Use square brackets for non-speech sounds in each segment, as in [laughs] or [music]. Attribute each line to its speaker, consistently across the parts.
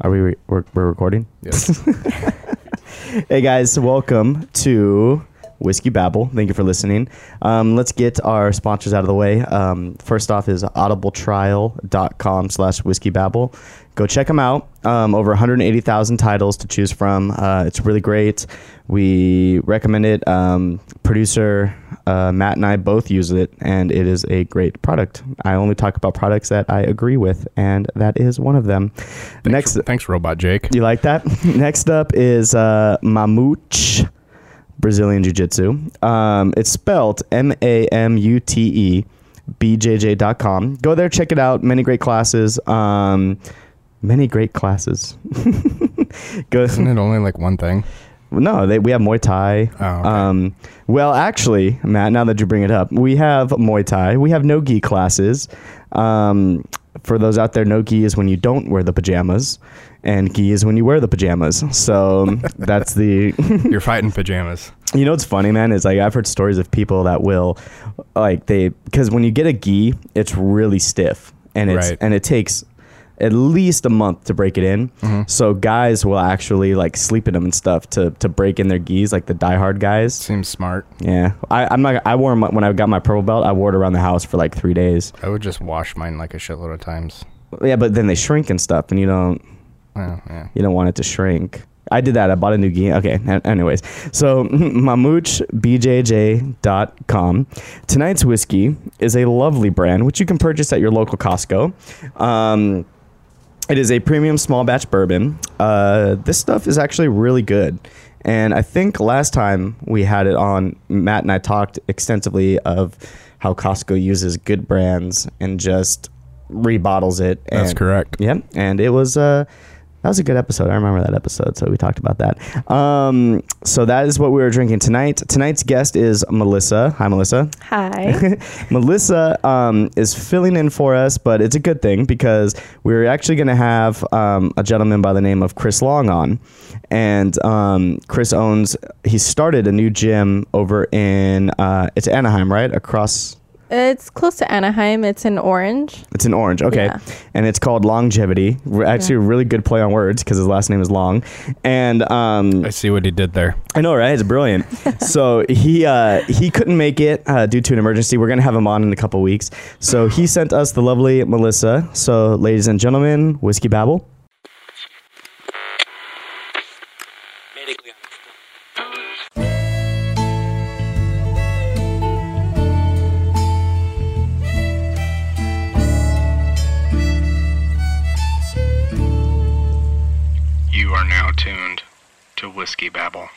Speaker 1: Are we re- we're, we're recording?
Speaker 2: Yes. [laughs]
Speaker 1: Hey guys, welcome to Whiskey Babble. Thank you for listening. Um, let's get our sponsors out of the way. Um, first off is audibletrial.com slash whiskey babble. Go check them out. Um, over 180,000 titles to choose from. Uh, it's really great. We recommend it. Um, producer uh, Matt and I both use it, and it is a great product. I only talk about products that I agree with, and that is one of them. Next,
Speaker 2: thanks, thanks, Robot Jake.
Speaker 1: you like that? [laughs] Next up is uh, Mamute Brazilian Jiu Jitsu. Um, it's spelled M A M U T E BJJ.com. Go there, check it out. Many great classes. Um, many great classes. [laughs] Go.
Speaker 2: Isn't it only like one thing?
Speaker 1: No, they, we have Muay Thai.
Speaker 2: Oh, okay.
Speaker 1: Um, well, actually, Matt, now that you bring it up, we have Muay Thai. We have no gi classes. Um, for those out there, no gi is when you don't wear the pajamas, and gi is when you wear the pajamas. So [laughs] that's the. [laughs]
Speaker 2: You're fighting pajamas.
Speaker 1: you know what's funny, man? Is like I've heard stories of people that will, like they, because when you get a gi, it's really stiff, and it's
Speaker 2: Right.
Speaker 1: and it takes at least a month to break it in.
Speaker 2: Mhm.
Speaker 1: So guys will actually like sleep in them and stuff to to break in their gis, like the diehard guys.
Speaker 2: Seems smart.
Speaker 1: Yeah, I, I'm not. I wore 'em when I got my purple belt. I wore it around the house for like three days.
Speaker 2: I would just wash mine like a shitload of times.
Speaker 1: Yeah, but then they shrink and stuff, and you don't
Speaker 2: Oh, yeah.
Speaker 1: you don't want it to shrink. I did that. I bought a new gi. Okay. Anyways, so [laughs] mamutebjj.com. Tonight's whiskey is a lovely brand which you can purchase at your local Costco. Um, it is a premium small batch bourbon. Uh, this stuff is actually really good. And I think last time we had it on, Matt and I talked extensively of how Costco uses good brands and just rebottles it.
Speaker 2: That's correct.
Speaker 1: yeah, and it was uh that was a good episode. I remember that episode, so we talked about that. Um, so that is what we were drinking tonight. Tonight's guest is Melissa. Hi, Melissa.
Speaker 3: Hi. [laughs]
Speaker 1: Melissa um, is filling in for us, but it's a good thing because we're actually going to have um, a gentleman by the name of Chris Long on, and um, Chris owns. He started a new gym over in uh, it's Anaheim, right across.
Speaker 3: It's close to Anaheim. It's in Orange.
Speaker 1: It's in Orange, okay,
Speaker 3: Yeah.
Speaker 1: and it's called Longevity. We're Actually, a really good play on words because his last name is Long, and um,
Speaker 2: I see what he did there.
Speaker 1: I know, right? It's brilliant. [laughs] so he uh, he couldn't make it uh, due to an emergency. We're gonna have him on in a couple weeks. So he sent us the lovely Melissa. So, ladies and gentlemen, whiskey babble.
Speaker 2: Whiskey Babble.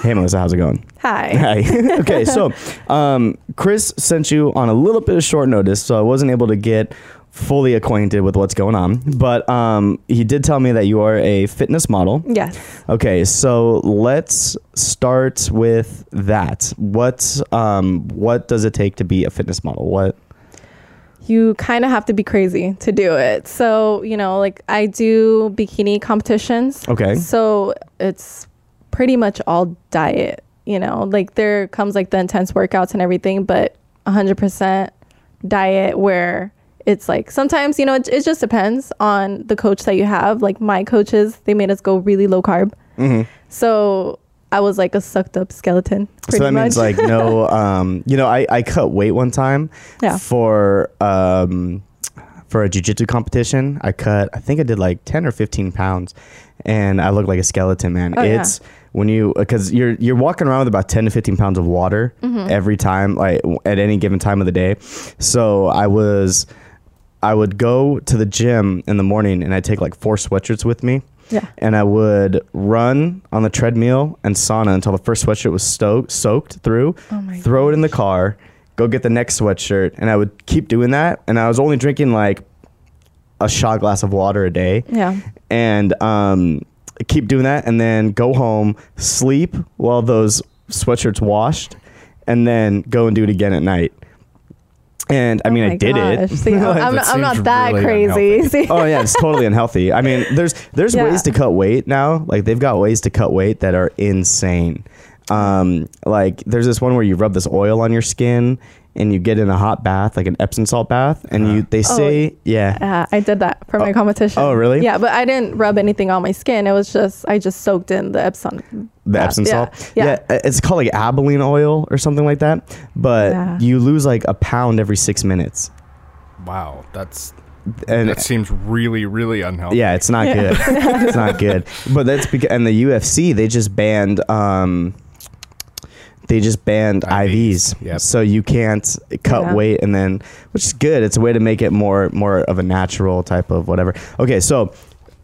Speaker 1: Hey, Melissa, how's it going?
Speaker 3: Hi. [laughs]
Speaker 1: Hi. [laughs] okay, so um, Chris sent you on a little bit of short notice, so I wasn't able to get fully acquainted with what's going on. But um, he did tell me that you are a fitness model.
Speaker 3: Yes.
Speaker 1: Okay, so let's start with that. What um, what does it take to be a fitness model? What?
Speaker 3: You kind of have to be crazy to do it. So, you know, like I do bikini competitions.
Speaker 1: Okay.
Speaker 3: So it's pretty much all diet, you know, like there comes like the intense workouts and everything, but 100% diet where it's like sometimes, you know, it, it just depends on the coach that you have. Like my coaches, they made us go really low carb.
Speaker 1: Mm-hmm.
Speaker 3: So I was like a sucked up skeleton. Pretty
Speaker 1: so that
Speaker 3: much.
Speaker 1: means like no [laughs] um you know i i cut weight one time
Speaker 3: Yeah.
Speaker 1: for um for a jiu-jitsu competition i cut i think i did like 10 or 15 pounds and i look like a skeleton man
Speaker 3: Oh, yeah.
Speaker 1: it's when you because you're you're walking around with about 10 to 15 pounds of water
Speaker 3: Mm-hmm.
Speaker 1: every time like at any given time of the day so i was i would go to the gym in the morning and i'd take like four sweatshirts with me
Speaker 3: Yeah.
Speaker 1: and I would run on the treadmill and sauna until the first sweatshirt was sto- soaked through,
Speaker 3: Oh
Speaker 1: throw it in the car, go get the next sweatshirt, and I would keep doing that. And I was only drinking like a shot glass of water a day,
Speaker 3: Yeah.
Speaker 1: and um, keep doing that, and then go home, sleep while those sweatshirts washed, and then go and do it again at night. And I mean,
Speaker 3: Oh
Speaker 1: I did
Speaker 3: gosh.
Speaker 1: it.
Speaker 3: See, [laughs] I'm,
Speaker 2: That
Speaker 3: I'm not that
Speaker 2: really
Speaker 3: crazy. [laughs]
Speaker 1: oh yeah, it's totally unhealthy. I mean, there's there's
Speaker 3: Yeah.
Speaker 1: ways to cut weight now. Like they've got ways to cut weight that are insane. Um, like there's this one where you rub this oil on your skin and you get in a hot bath, like an Epsom salt bath, and you they say yeah.
Speaker 3: Yeah, I did that for my competition.
Speaker 1: oh, really?
Speaker 3: Yeah, but I didn't rub anything on my skin. It was just I just soaked in the Epsom.
Speaker 1: The
Speaker 3: bath.
Speaker 1: Epsom
Speaker 3: Yeah,
Speaker 1: salt,
Speaker 3: Yeah.
Speaker 1: it's called like Albolene oil or something like that. But
Speaker 3: Yeah.
Speaker 1: you lose like a pound every six minutes,
Speaker 4: Wow, that's
Speaker 1: and
Speaker 4: that seems really, really unhealthy.
Speaker 1: Yeah, it's not good. it's not [laughs] good. But that's because and the UFC they just banned um they just banned IVs.
Speaker 4: IVs, yep.
Speaker 1: So you can't cut
Speaker 3: Yeah.
Speaker 1: weight and then which is good. It's a way to make it more more of a natural type of whatever. Okay, so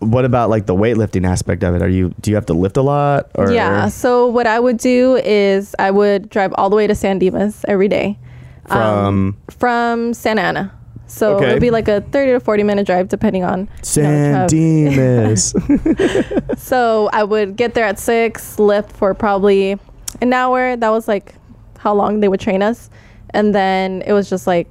Speaker 1: what about like the weightlifting aspect of it? Are you do you have to lift a lot or
Speaker 3: Yeah. So what I would do is I would drive all the way to San Dimas every day. Um,
Speaker 1: from
Speaker 3: from Santa Ana. So
Speaker 1: Okay.
Speaker 3: it would be like a 30 to 40 minute drive depending on you know,
Speaker 1: San. Dimas? [laughs]
Speaker 3: So I would get there at six, lift for probably an hour. That was like how long they would train us. And then it was just like,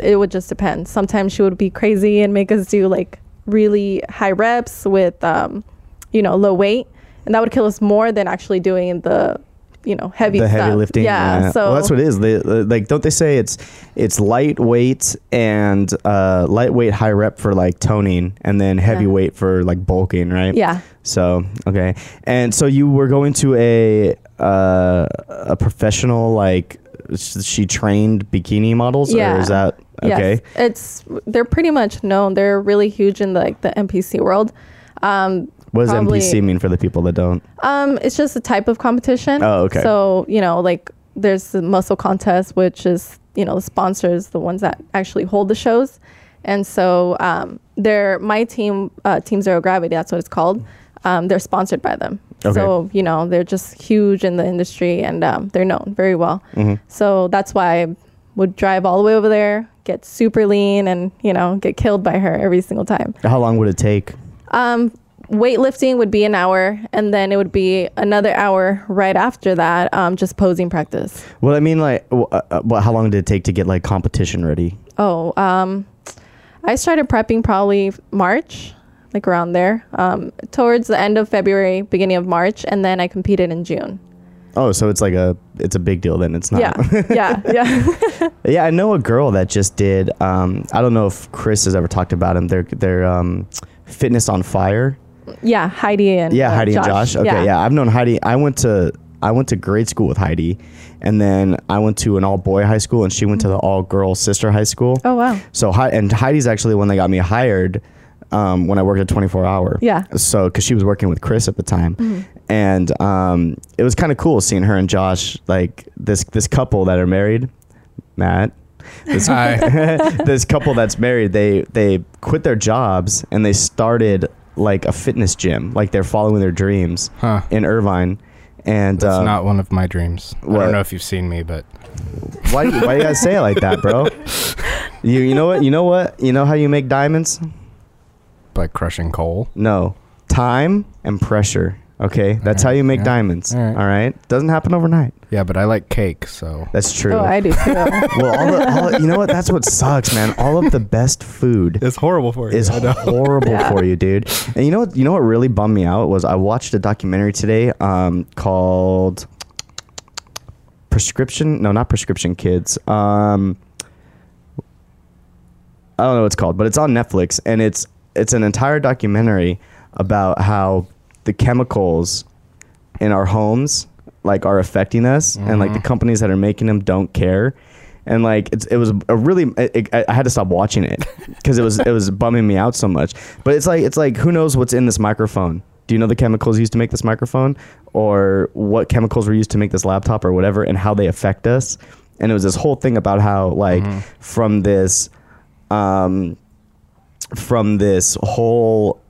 Speaker 3: it would just depend. Sometimes she would be crazy and make us do like really high reps with, um, you know, low weight. And that would kill us more than actually doing the, you know, heavy
Speaker 1: the heavy lifting.
Speaker 3: Yeah. So
Speaker 1: well, that's what it is. They, uh, like, don't they say it's it's lightweight and uh, lightweight high rep for like toning, and then heavyweight for like bulking, right?
Speaker 3: Yeah.
Speaker 1: So okay, and so you were going to a uh, a professional like she trained bikini models,
Speaker 3: Yeah.
Speaker 1: or is that okay?
Speaker 3: Yes. It's they're pretty much known. They're really huge in the, like the NPC world. Um,
Speaker 1: What does
Speaker 3: probably-
Speaker 1: NPC mean for the people that don't?
Speaker 3: Um, it's just a type of competition.
Speaker 1: Oh, okay.
Speaker 3: So you know, like there's the muscle contest, which is you know the sponsors, the ones that actually hold the shows, and so um, they're my team, uh, Team Zero Gravity. That's what it's called. Um, they're sponsored by them.
Speaker 1: Okay.
Speaker 3: So you know they're just huge in the industry, and um, they're known very well.
Speaker 1: Mm-hmm.
Speaker 3: So that's why I would drive all the way over there, get super lean, and you know get killed by her every single time.
Speaker 1: How long would it take?
Speaker 3: Um, weightlifting would be an hour, and then it would be another hour right after that, um, just posing practice.
Speaker 1: Well, I mean, like, uh, uh, well, how long did it take to get like competition ready?
Speaker 3: Oh, um, I started prepping probably March, like around there, um, towards the end of February, beginning of March, and then I competed in June.
Speaker 1: Oh, so it's like a it's a big deal then. It's not.
Speaker 3: Yeah, yeah, [laughs] yeah. [laughs]
Speaker 1: Yeah, I know a girl that just did. Um, I don't know if Chris has ever talked about him. They're they're um, fitness on fire.
Speaker 3: yeah, Heidi and
Speaker 1: Yeah,
Speaker 3: uh,
Speaker 1: Heidi and Josh. Okay, yeah. I've known Heidi. I went to I went to grade school with Heidi, and then I went to an all boy high school, and she went to the all girl sister high school.
Speaker 3: Oh wow.
Speaker 1: So and Heidi's actually the one that got me hired um, when I worked at 24 Hour.
Speaker 3: Yeah. Mm-hmm.
Speaker 1: So because she was working with Chris at the time, and um, it was kind of cool seeing her and Josh like this this couple that are married, Matt. This,
Speaker 4: Hi. [laughs]
Speaker 1: this couple that's married, they they quit their jobs and they started like a fitness gym, like they're following their dreams
Speaker 4: Huh.
Speaker 1: in Irvine. And
Speaker 4: That's
Speaker 1: uh,
Speaker 4: not one of my dreams. I don't know if you've seen me, but
Speaker 1: why why you gotta say it like that, bro? [laughs] You you know what you know what you know how you make diamonds?
Speaker 4: By crushing coal.
Speaker 1: No, time and pressure. Okay, that's how you make
Speaker 4: yeah.
Speaker 1: diamonds.
Speaker 4: All right.
Speaker 1: All right, doesn't happen overnight.
Speaker 4: Yeah, but I like cake, so
Speaker 1: That's true.
Speaker 3: Oh, I do too. [laughs]
Speaker 1: well, all the, all, you know what? That's what sucks, man. All of the best food
Speaker 4: it's horrible for you.
Speaker 1: is [laughs] horrible
Speaker 3: Yeah.
Speaker 1: for you, dude. And you know what? You know what really bummed me out was I watched a documentary today um, called Prescription. No, not Prescription Kids. Um, I don't know what it's called, but it's on Netflix, and it's it's an entire documentary about how the chemicals in our homes like are affecting us, and like the companies that are making them don't care. And like it's, it was a really it, it, I had to stop watching it [laughs] because it was it was bumming me out so much. But it's like it's like who knows what's in this microphone? Do you know the chemicals used to make this microphone, or what chemicals were used to make this laptop, or whatever, and how they affect us? And it was this whole thing about how like from this um, from this whole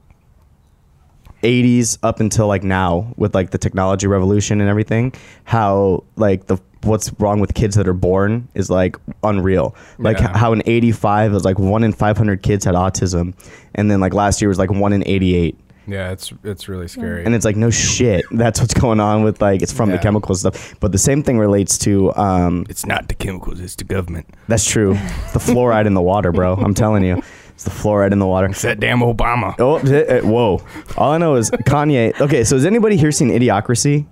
Speaker 1: 80s up until like now with like the technology revolution and everything how like the what's wrong with kids that are born is like unreal like
Speaker 4: Yeah.
Speaker 1: h- how in 85 it was like 1 in 500 kids had autism and then like last year was like 1 in 88
Speaker 4: Yeah, it's it's really scary.
Speaker 1: and it's like no shit [laughs] that's what's going on with like it's from the
Speaker 4: Yeah.
Speaker 1: chemical stuff but the same thing relates to um
Speaker 4: it's not the chemicals, it's the government.
Speaker 1: that's true [laughs] the fluoride in the water bro i'm telling you it's the fluoride in the water
Speaker 4: It's that damn Obama.
Speaker 1: Oh, eh, eh, whoa! All I know is Kanye. Okay, so has anybody here seen Idiocracy?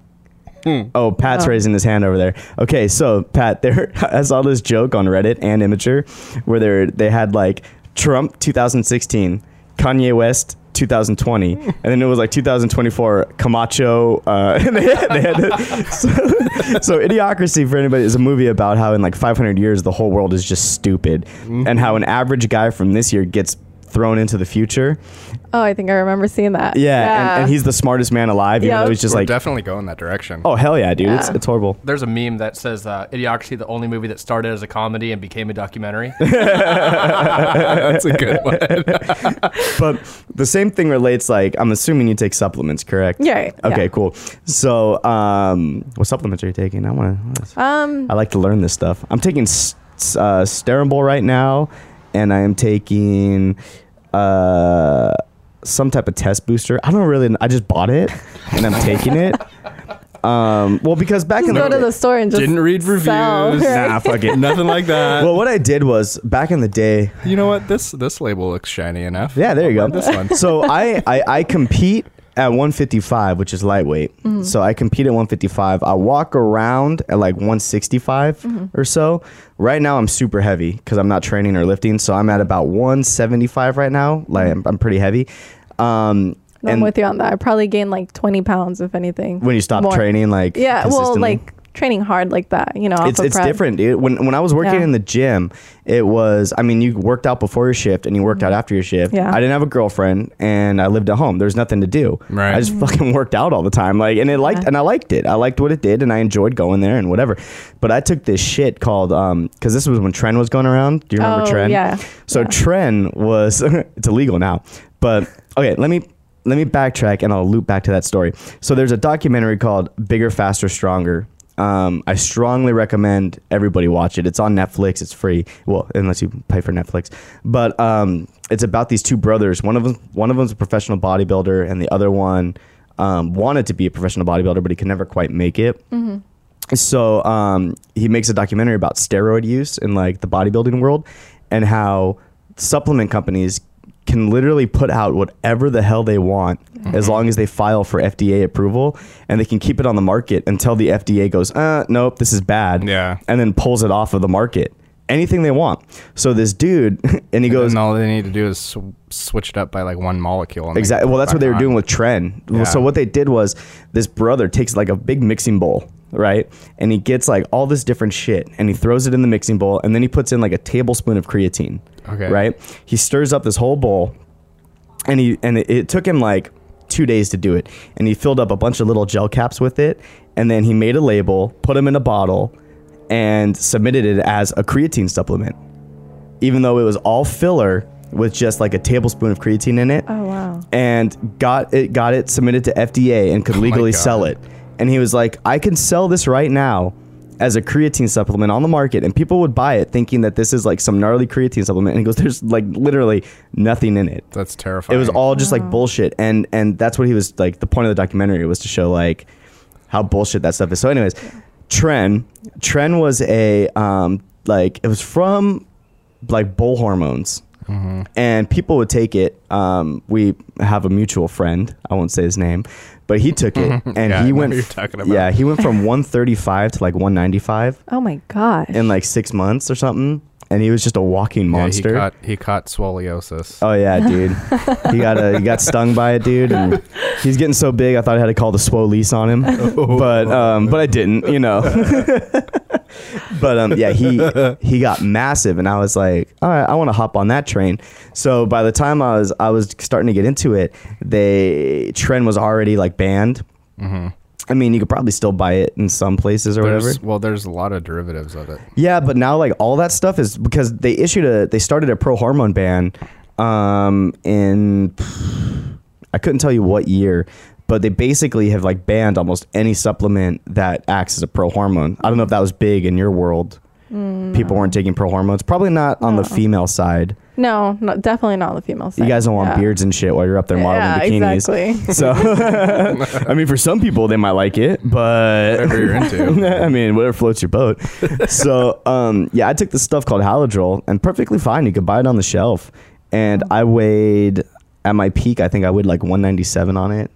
Speaker 1: Oh, Pat's
Speaker 3: Oh.
Speaker 1: raising his hand over there. Okay, so Pat, [laughs] there I saw this joke on Reddit and Imgur where they they had like Trump 2016, Kanye West 2020, and then it was like 2024 Camacho. Uh, [laughs] and they had, they had [laughs] so, so Idiocracy for anybody is a movie about how in like 500 years the whole world is just stupid, and how an average guy from this year gets thrown into the future.
Speaker 3: Oh, I think I remember seeing that.
Speaker 1: Yeah, And, and he's the smartest man alive. Even
Speaker 3: Yep.
Speaker 1: though he's just
Speaker 4: We're
Speaker 1: like,
Speaker 4: definitely going that direction.
Speaker 1: oh hell yeah, dude, it's
Speaker 3: Yeah.
Speaker 1: it's horrible.
Speaker 5: There's a meme that says uh, Idiocracy, the only movie that started as a comedy and became a documentary. [laughs]
Speaker 4: that's a good one. [laughs]
Speaker 1: but the same thing relates like i'm assuming you take supplements correct
Speaker 3: Yeah,
Speaker 1: okay
Speaker 3: yeah.
Speaker 1: cool so um what supplements are you taking i want to
Speaker 3: um,
Speaker 1: i like to learn this stuff i'm taking S- S- uh, Sterambol right now and i am taking uh some type of test booster i don't really i just bought it and i'm taking it um well because back
Speaker 3: just
Speaker 1: in
Speaker 3: go
Speaker 1: the
Speaker 3: to the store and just
Speaker 4: Didn't read
Speaker 3: sell,
Speaker 4: reviews.
Speaker 3: right? [laughs]
Speaker 1: nah fuck it
Speaker 4: Nothing like that.
Speaker 1: well what i did was back in the day
Speaker 4: you know what? This this label looks shiny enough.
Speaker 1: Yeah, there you go.
Speaker 4: I'll buy This one.
Speaker 1: So I, I I compete at 155, which is lightweight. Mm-hmm. So I compete at 155. I walk around at like 165 mm-hmm. or so. Right now I'm super heavy because I'm not training or lifting. So I'm at about 175 right now. Like mm-hmm. I'm, I'm pretty heavy. Um,
Speaker 3: I'm with you on that. I probably gained like 20 pounds, if anything.
Speaker 1: when you stop
Speaker 3: More.
Speaker 1: training, like
Speaker 3: Yeah, well, like training hard like that, you know. off
Speaker 1: it's
Speaker 3: of
Speaker 1: it's
Speaker 3: prep.
Speaker 1: different, dude. When when I was working
Speaker 3: Yeah.
Speaker 1: in the gym, it was I mean, you worked out before your shift and you worked out after your shift.
Speaker 3: Yeah.
Speaker 1: I didn't have a girlfriend and I lived at home. There's nothing to do.
Speaker 4: Right.
Speaker 1: I just fucking worked out all the time. Like and it liked
Speaker 3: Yeah.
Speaker 1: and I liked it. I liked what it did and I enjoyed going there and whatever. But I took this shit called um because this was when Tren was going around. Do you remember
Speaker 3: Oh,
Speaker 1: Tren?
Speaker 3: yeah.
Speaker 1: So
Speaker 3: Yeah.
Speaker 1: Tren was [laughs] it's illegal now. But okay, let me let me backtrack and I'll loop back to that story. So there's a documentary called Bigger, Faster, Stronger. Um, I strongly recommend everybody watch it. It's on Netflix. It's free. Well, unless you pay for Netflix. But um, it's about these two brothers. One of them, one of them's a professional bodybuilder, and the other one um, wanted to be a professional bodybuilder, but he could never quite make it. So um, he makes a documentary about steroid use in like the bodybuilding world and how supplement companies can literally put out whatever the hell they want as long as they file for FDA approval and they can keep it on the market until the FDA goes, uh, nope, this is bad.
Speaker 4: Yeah.
Speaker 1: And then pulls it off of the market. Anything they want. So this dude, [laughs] and he goes,
Speaker 4: and all they need to do is sw- switch it up by like one molecule.
Speaker 1: Exactly. Well, that's what they were
Speaker 4: on.
Speaker 1: doing with Tren.
Speaker 4: Yeah.
Speaker 1: So what they did was this brother takes like a big mixing bowl, right? And he gets like all this different shit and he throws it in the mixing bowl and then he puts in like a tablespoon of creatine.
Speaker 4: Okay.
Speaker 1: Right? He stirs up this whole bowl and he and it, it took him like two days to do it. And he filled up a bunch of little gel caps with it and then he made a label, put them in a bottle, and submitted it as a creatine supplement. Even though it was all filler with just like a tablespoon of creatine in it
Speaker 3: Oh, wow.
Speaker 1: and got it got it submitted to FDA and could oh legally
Speaker 4: God.
Speaker 1: sell it. And he was like, I can sell this right now as a creatine supplement on the market, and people would buy it thinking that this is like some gnarly creatine supplement. And he goes, There's like literally nothing in it.
Speaker 4: That's terrifying.
Speaker 1: It was all just like bullshit. And and that's what he was like the point of the documentary was to show like how bullshit that stuff is. So anyways, Tren Tren was a um like it was from like bull hormones. And people would take it. Um, we have a mutual friend. I won't say his name, but he took it, [laughs] and
Speaker 4: Yeah,
Speaker 1: he went.
Speaker 4: you're talking about.
Speaker 1: Yeah, he went from 135 to like 195
Speaker 3: Oh, my gosh.
Speaker 1: in like six months or something, and he was just a walking
Speaker 4: Yeah,
Speaker 1: monster.
Speaker 4: he caught he caught scoliosis.
Speaker 1: Oh yeah, [laughs] dude. he got a, he got stung by it, dude. And [laughs] he's getting so big, I thought I had to call the Swole on him, but um, but I didn't, you know. [laughs] but um, yeah, he he got massive, and I was like, all right, I want to hop on that train. So by the time I was I was starting to get into it, they trend was already like banned. I mean, you could probably still buy it in some places or whatever.
Speaker 4: Well, there's a lot of derivatives of it.
Speaker 1: Yeah, but now like all that stuff is because they issued a they started a pro hormone ban um in I couldn't tell you what year, but they basically have like banned almost any supplement that acts as a pro hormone. I don't know if that was big in your world. People weren't taking pro hormones. Probably not on the female side.
Speaker 3: No, no, definitely not the female side.
Speaker 1: You guys don't want
Speaker 3: Yeah.
Speaker 1: beards and shit while you're up there modeling
Speaker 3: Yeah,
Speaker 1: bikinis.
Speaker 3: exactly.
Speaker 1: So, [laughs] I mean, for some people they might like it, but
Speaker 4: Whatever you're into. [laughs]
Speaker 1: I mean, whatever floats your boat. [laughs] so, um, yeah, I took this stuff called Halodrol, and perfectly fine. You could buy it on the shelf. And I weighed at my peak. I think I weighed like 197 on it,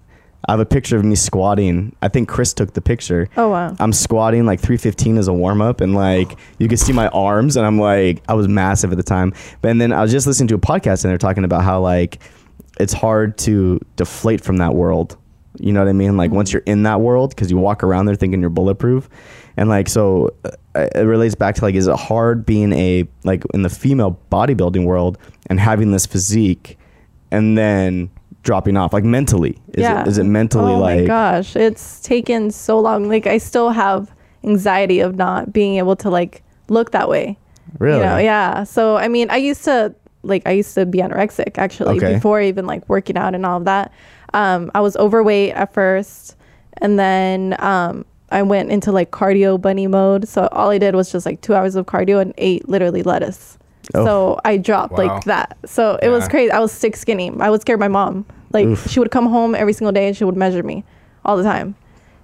Speaker 1: I have a picture of me squatting. I think Chris took the picture.
Speaker 3: Oh wow.
Speaker 1: I'm squatting like 315 as a warm up, and like you can see my arms, and I'm like I was massive at the time. But and then I was just listening to a podcast, and they're talking about how like it's hard to deflate from that world. You know what I mean? Like once you're in that world, because you walk around there thinking you're bulletproof, and like so, uh, it relates back to like is it hard being a like in the female bodybuilding world and having this physique, and then dropping off like mentally? Is
Speaker 3: yeah.
Speaker 1: it is it mentally
Speaker 3: oh
Speaker 1: like
Speaker 3: my gosh, it's taken so long. Like I still have anxiety of not being able to like look that way.
Speaker 1: really?
Speaker 3: You know, yeah. So I mean, I used to like I used to be anorexic actually
Speaker 1: Okay.
Speaker 3: before even like working out and all of that. Um, I was overweight at first, and then um, I went into like cardio bunny mode. So all I did was just like two hours of cardio and ate literally lettuce.
Speaker 1: Oh.
Speaker 3: So I dropped
Speaker 4: Wow.
Speaker 3: like that. So it was crazy. I was stick skinny. I would scare my mom. Like
Speaker 1: Oof.
Speaker 3: she would come home every single day and she would measure me all the time.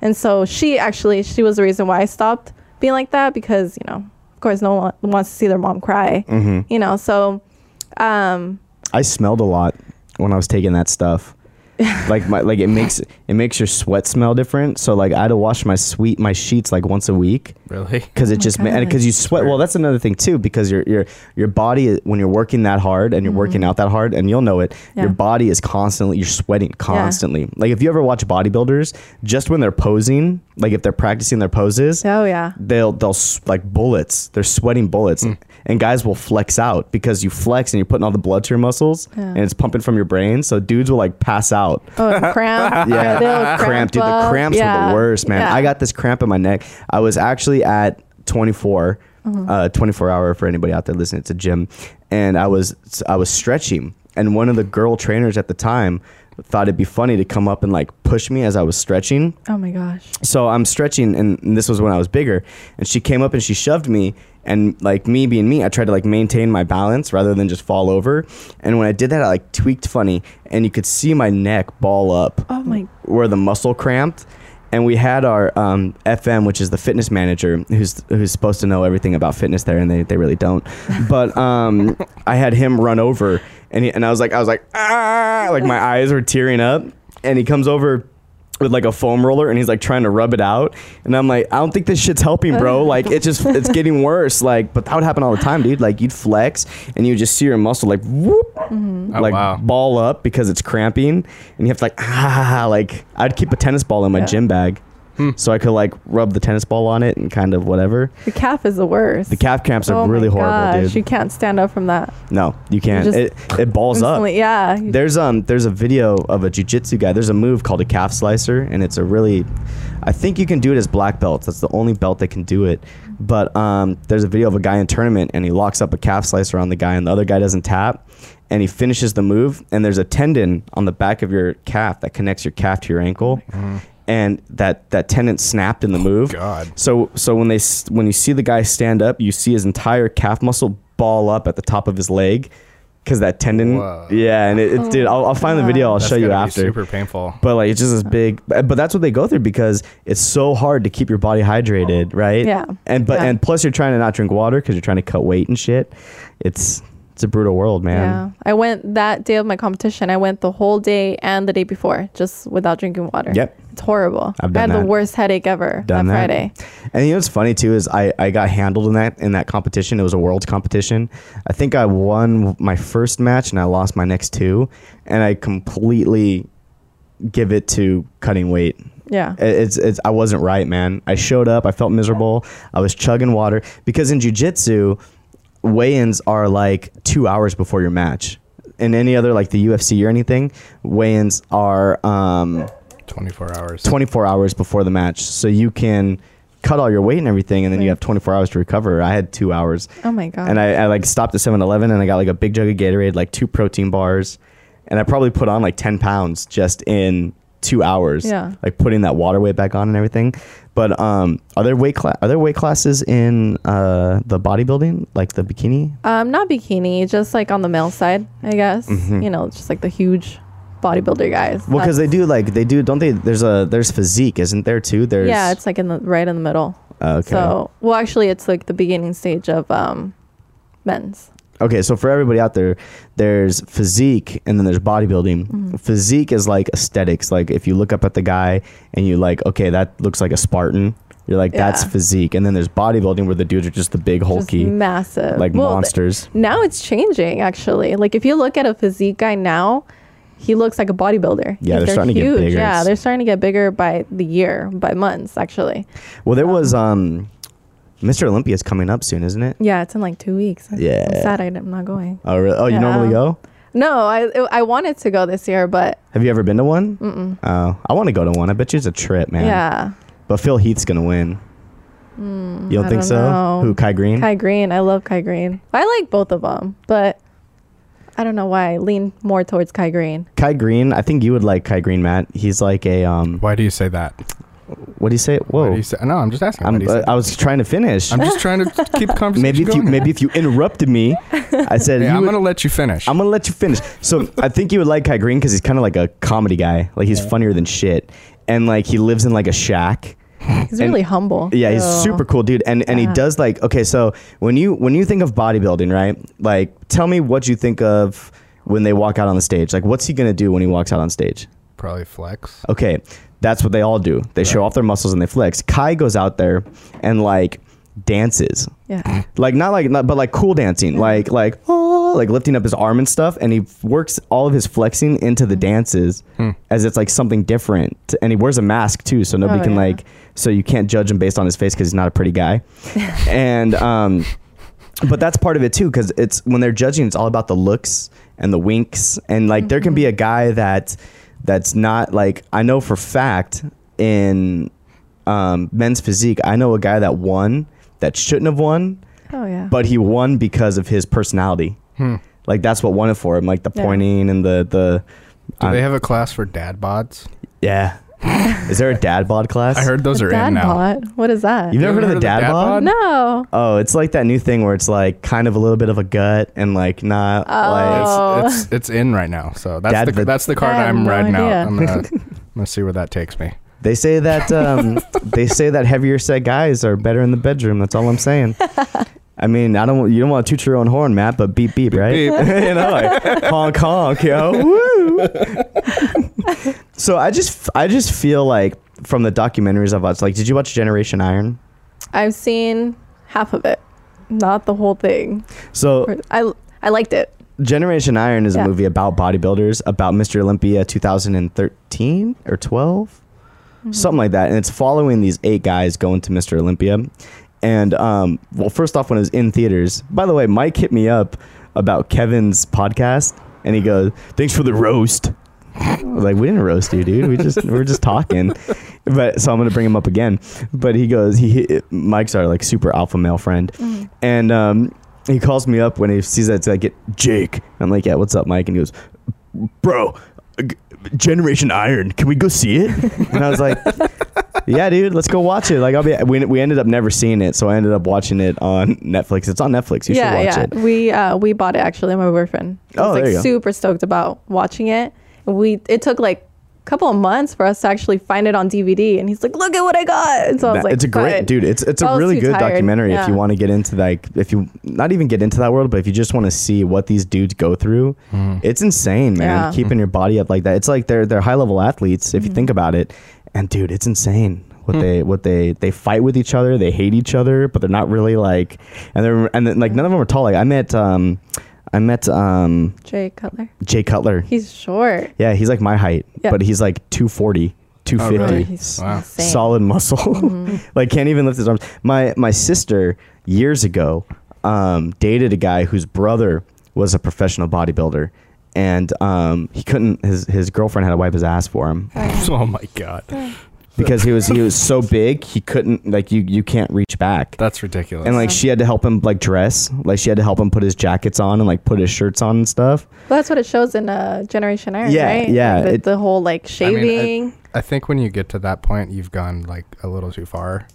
Speaker 3: And so she actually she was the reason why I stopped being like that because you know of course no one wants to see their mom cry.
Speaker 1: Mm-hmm.
Speaker 3: You know so um
Speaker 1: I smelled a lot when I was taking that stuff. Like my like it makes it makes your sweat smell different. So like I had to wash my sweet my sheets like once a week
Speaker 4: Really?
Speaker 1: because it
Speaker 3: Oh my
Speaker 1: just because you sweat. Well, that's another thing too because your your your body when you're working that hard and you're working out that hard and you'll know it.
Speaker 3: Mm-hmm. Yeah.
Speaker 1: Your body is constantly you're sweating constantly. Yeah. Like if you ever watch bodybuilders, just when they're posing, like if they're practicing their poses,
Speaker 3: oh yeah.
Speaker 1: they'll they'll like bullets. They're sweating bullets, and guys will flex out because you flex and you're putting all the blood to your muscles,
Speaker 3: Yeah.
Speaker 1: and it's pumping from your brain. So dudes will like pass out.
Speaker 3: Oh [laughs] cramp.
Speaker 1: Yeah,
Speaker 3: they'll
Speaker 1: cramp, dude. The cramps are
Speaker 3: Yeah.
Speaker 1: the worst, man.
Speaker 3: Yeah.
Speaker 1: I got this cramp in my neck. I was actually at 24,
Speaker 3: Mm-hmm.
Speaker 1: uh, 24 hour for anybody out there listening. It's a gym, and I was I was stretching, and one of the girl trainers at the time thought it'd be funny to come up and like push me as I was stretching
Speaker 3: Oh my gosh.
Speaker 1: so I'm stretching, and, and this was when I was bigger. And she came up and she shoved me, and like me being me, I tried to like maintain my balance rather than just fall over. And when I did that, I like tweaked funny, and you could see my neck ball up
Speaker 3: Oh my
Speaker 1: where the muscle cramped. And we had our um, FM, which is the fitness manager, who's who's supposed to know everything about fitness there, and they, they really don't. [laughs] But um, I had him run over, and he, and I was like I was like ah, like my eyes were tearing up, and he comes over with like a foam roller, and he's like trying to rub it out, and I'm like I don't think this shit's helping, bro. [laughs] Like it's just it's getting worse. Like, but that would happen all the time, dude. Like you'd flex, and you would just see your muscle like whoop,
Speaker 4: Oh,
Speaker 1: like
Speaker 4: wow.
Speaker 1: ball up because it's cramping and you have to like ah [laughs] like I'd keep a tennis ball in my
Speaker 3: Yeah.
Speaker 1: gym bag so I could like rub the tennis ball on it and kind of whatever.
Speaker 3: the calf is the worst.
Speaker 1: The calf cramps are
Speaker 3: oh
Speaker 1: really
Speaker 3: my
Speaker 1: horrible,
Speaker 3: gosh,
Speaker 1: dude.
Speaker 3: You can't stand up from that.
Speaker 1: no, you can't.
Speaker 3: just
Speaker 1: It it balls up.
Speaker 3: Yeah.
Speaker 1: There's um there's a video of a jujitsu guy. There's a move called a calf slicer, and it's a really, I think you can do it as black belts. That's the only belt that can do it. But um, there's a video of a guy in tournament, and he locks up a calf slicer on the guy, and the other guy doesn't tap, and he finishes the move, and there's a tendon on the back of your calf that connects your calf to your ankle. And that, that tendon snapped in the oh, move.
Speaker 4: Oh, God.
Speaker 1: So so when they when you see the guy stand up, you see his entire calf muscle ball up at the top of his leg, because that tendon.
Speaker 4: Whoa.
Speaker 1: Yeah, and it, it dude, I'll, I'll find the video. I'll
Speaker 4: That's
Speaker 1: show you
Speaker 4: gotta be
Speaker 1: after.
Speaker 4: Super painful.
Speaker 1: But like it's just this big. But but that's what they go through because it's so hard to keep your body hydrated, right?
Speaker 3: Yeah.
Speaker 1: And but
Speaker 3: Yeah.
Speaker 1: and plus you're trying to not drink water because you're trying to cut weight and shit. It's it's a brutal world, man.
Speaker 3: Yeah. I went that day of my competition. I went the whole day and the day before just without drinking water.
Speaker 1: Yep.
Speaker 3: It's horrible.
Speaker 1: I've
Speaker 3: I had
Speaker 1: that.
Speaker 3: the worst headache ever
Speaker 1: Done
Speaker 3: that,
Speaker 1: that.
Speaker 3: Friday.
Speaker 1: And you know what's funny too is I, I got handled in that in that competition. It was a world competition. I think I won my first match and I lost my next two, and I completely give it to cutting weight.
Speaker 3: Yeah.
Speaker 1: It- It's, it's I wasn't right, man. I showed up. I felt miserable. I was chugging water because in jujitsu, weigh-ins are like two hours before your match. In any other like the UFC or anything, weigh-ins are um,
Speaker 4: 24 hours.
Speaker 1: 24 hours before the match, so you can cut all your weight and everything, and then you have 24 hours to recover. I had two hours,
Speaker 3: oh my god.
Speaker 1: and I, I like stopped at 7-Eleven and I got like a big jug of Gatorade, like two protein bars, and I probably put on like 10 pounds just in two hours.
Speaker 3: Yeah.
Speaker 1: like putting that water weight back on and everything. But um, are there weight cla- are there weight classes in uh the bodybuilding, like the bikini?
Speaker 3: um, not bikini, just like on the male side, I guess.
Speaker 1: Mhm.
Speaker 3: You know, just like the huge bodybuilder guys.
Speaker 1: Well, because they do like they do, don't they? There's a there's physique, isn't there too? There's
Speaker 3: Yeah, it's like in the right in the middle.
Speaker 1: okay.
Speaker 3: So, well, actually, it's like the beginning stage of um, men's.
Speaker 1: okay, so for everybody out there, there's physique and then there's bodybuilding.
Speaker 3: Mm-hmm.
Speaker 1: Physique is like aesthetics. Like if you look up at the guy and you like, okay, that looks like a Spartan. You're like, that's
Speaker 3: Yeah.
Speaker 1: physique. And then there's bodybuilding where the dudes are just the big
Speaker 3: Just
Speaker 1: hulky,
Speaker 3: massive.
Speaker 1: like
Speaker 3: Well, th-
Speaker 1: monsters.
Speaker 3: now it's changing actually. Like if you look at a physique guy now, he looks like a bodybuilder.
Speaker 1: Yeah,
Speaker 3: Like,
Speaker 1: they're starting to get bigger.
Speaker 3: Yeah, they're starting to get bigger by the year, by months actually.
Speaker 1: Well, there was um, Mr. Olympia's coming up soon, isn't it?
Speaker 3: Yeah, it's in like two weeks.
Speaker 1: Yeah.
Speaker 3: I'm sad I'm not going.
Speaker 1: Oh, really? Oh, you
Speaker 3: Yeah.
Speaker 1: normally go?
Speaker 3: No, I I wanted to go this year, but
Speaker 1: Have you ever been to one? Mm-mm. Oh, I want to go to one. I bet you it's a trip, man.
Speaker 3: yeah.
Speaker 1: But Phil Heath's gonna win. you don't
Speaker 3: Mm, I
Speaker 1: think
Speaker 3: don't
Speaker 1: so?
Speaker 3: know.
Speaker 1: Who? Kai Greene?
Speaker 3: Kai Greene, I love Kai Greene. I like both of them, but I don't know why I lean more towards Kai Greene.
Speaker 1: Kai Greene. I think you would like Kai Greene, Matt. He's like a um.
Speaker 4: Why do you say that?
Speaker 1: What do you say?
Speaker 4: Why
Speaker 1: Whoa.
Speaker 4: do you say, no, I'm just asking.
Speaker 1: I'm,
Speaker 4: do you say
Speaker 1: uh, I was trying to finish.
Speaker 4: I'm just trying to [laughs] keep the conversation
Speaker 1: maybe if you maybe if you interrupted me, I [laughs] said
Speaker 4: Yeah,
Speaker 1: you
Speaker 4: I'm
Speaker 1: would-
Speaker 4: gonna let you finish.
Speaker 1: I'm gonna let you finish. So I think you would like Kai Greene because he's kind of like a comedy guy. Like he's funnier than shit, and like he lives in like a shack. [laughs]
Speaker 3: He's
Speaker 1: And-
Speaker 3: really humble.
Speaker 1: Yeah, he's
Speaker 3: So-
Speaker 1: super cool, dude. And and he does like okay. So when you when you think of bodybuilding, right? Like, tell me what you think of when they walk out on the stage. Like, what's he gonna do when he walks out on stage?
Speaker 4: Probably flex.
Speaker 1: Okay, that's what they all do. They show off their muscles and they flex. Kai goes out there and like dances.
Speaker 3: Yeah.
Speaker 1: like not like not, but like cool dancing. Like like oh like lifting up his arm and stuff and he works all of his flexing into the dances as it's like something different. And he wears a mask too so nobody
Speaker 3: Oh,
Speaker 1: can
Speaker 3: yeah.
Speaker 1: like so you can't judge him based on his face because he's not a pretty guy. [laughs] And um but that's part of it too because it's when they're judging it's all about the looks and the winks. And like there can be a guy that that's not like i know for fact in um, men's physique i know a guy that won that shouldn't have won
Speaker 3: Oh yeah.
Speaker 1: but he won because of his personality like that's what won it for him like the
Speaker 3: Yeah.
Speaker 1: pointing and the the
Speaker 4: Do
Speaker 1: uh,
Speaker 4: they have a class for dad bods?
Speaker 1: yeah [laughs] is there a dad bod class
Speaker 4: I heard those
Speaker 3: A
Speaker 4: are
Speaker 3: dad
Speaker 4: in now.
Speaker 3: bod? What is that?
Speaker 1: you've never heard of the dad, bod?
Speaker 3: no.
Speaker 1: Oh, it's like that new thing where it's like kind of a little bit of a gut and like not like
Speaker 3: Oh.
Speaker 4: It's, it's it's in right now. So that's
Speaker 1: Dad
Speaker 4: the
Speaker 1: bod.
Speaker 4: that's the card
Speaker 3: I have
Speaker 4: I'm
Speaker 3: no
Speaker 4: riding
Speaker 3: idea.
Speaker 4: out. I'm gonna, [laughs] I'm gonna see where that takes me.
Speaker 1: They say that um, [laughs] they say that heavier set guys are better in the bedroom. That's all I'm saying. [laughs] I mean, I don't. You don't want to toot your own horn, Matt, but beep beep, right?
Speaker 4: beep. [laughs]
Speaker 1: you know, like honk honk, yo. Woo. so I just, I just feel like from the documentaries I've watched, like, did you watch Generation Iron?
Speaker 3: I've seen half of it, not the whole thing.
Speaker 1: So
Speaker 3: I I liked it.
Speaker 1: Generation Iron is a movie about bodybuilders, about Mr. Olympia 2013 or 12, something like that. And it's following these eight guys going to Mr. Olympia. And, um, well, first off, when it was in theaters, by the way, Mike hit me up about Kevin's podcast and he goes, Thanks for the roast. I was like, we didn't roast you, dude. We just we we're just talking. But so I'm gonna bring him up again. But he goes, he Mike's our like super alpha male friend, and um, he calls me up when he sees that like get Jake. I'm like, yeah, what's up, Mike? And he goes, bro, Generation Iron, can we go see it? [laughs] And I was like, yeah, dude, let's go watch it. Like, I'll be. We, we ended up never seeing it, so I ended up watching it on Netflix. It's on Netflix. You
Speaker 3: yeah,
Speaker 1: should watch
Speaker 3: yeah.
Speaker 1: it.
Speaker 3: We uh we bought it actually. My boyfriend. I
Speaker 1: Oh,
Speaker 3: was
Speaker 1: there
Speaker 3: like
Speaker 1: you go.
Speaker 3: super stoked about watching it. We it took like a couple of months for us to actually find it on DVD, and he's like, "Look at what I got!" And so I was
Speaker 1: That-
Speaker 3: like,
Speaker 1: it's a great dude. It's it's
Speaker 3: I
Speaker 1: a
Speaker 3: was
Speaker 1: really good
Speaker 3: tired.
Speaker 1: documentary if you want to get into like if you not even get into that world, but if you just want to see what these dudes go through, it's insane, man.
Speaker 3: Yeah.
Speaker 1: Keeping your body up like that. It's like they're they're high level athletes if you
Speaker 3: Mm-hmm.
Speaker 1: think about it. And dude, it's insane what they what they they fight with each other. They hate each other, but they're not really like and they're and then, like none of them are tall. Like I met um I met um
Speaker 3: Jay Cutler.
Speaker 1: Jay Cutler.
Speaker 3: He's short.
Speaker 1: Yeah, he's like my height,
Speaker 3: Yeah.
Speaker 1: but he's like 240, 250
Speaker 4: really?
Speaker 3: He's
Speaker 4: Wow.
Speaker 1: solid muscle.
Speaker 3: Mm-hmm. [laughs]
Speaker 1: like can't even lift his arms. My my sister years ago um, dated a guy whose brother was a professional bodybuilder, and um, he couldn't. His his girlfriend had to wipe his ass for him [laughs]
Speaker 4: Oh my god,
Speaker 1: because he was he was so big he couldn't like you you can't reach back.
Speaker 4: that's ridiculous.
Speaker 1: And like she had to help him like dress, like she had to help him put his jackets on and like put his shirts on and stuff.
Speaker 3: Well, that's what it shows in uh, Generation Iron,
Speaker 1: Yeah,
Speaker 3: right?
Speaker 1: yeah,
Speaker 3: The,
Speaker 1: it-
Speaker 3: the whole like
Speaker 4: I mean, I-
Speaker 3: shaving.
Speaker 4: I think when you get to that point, you've gone like a little too far.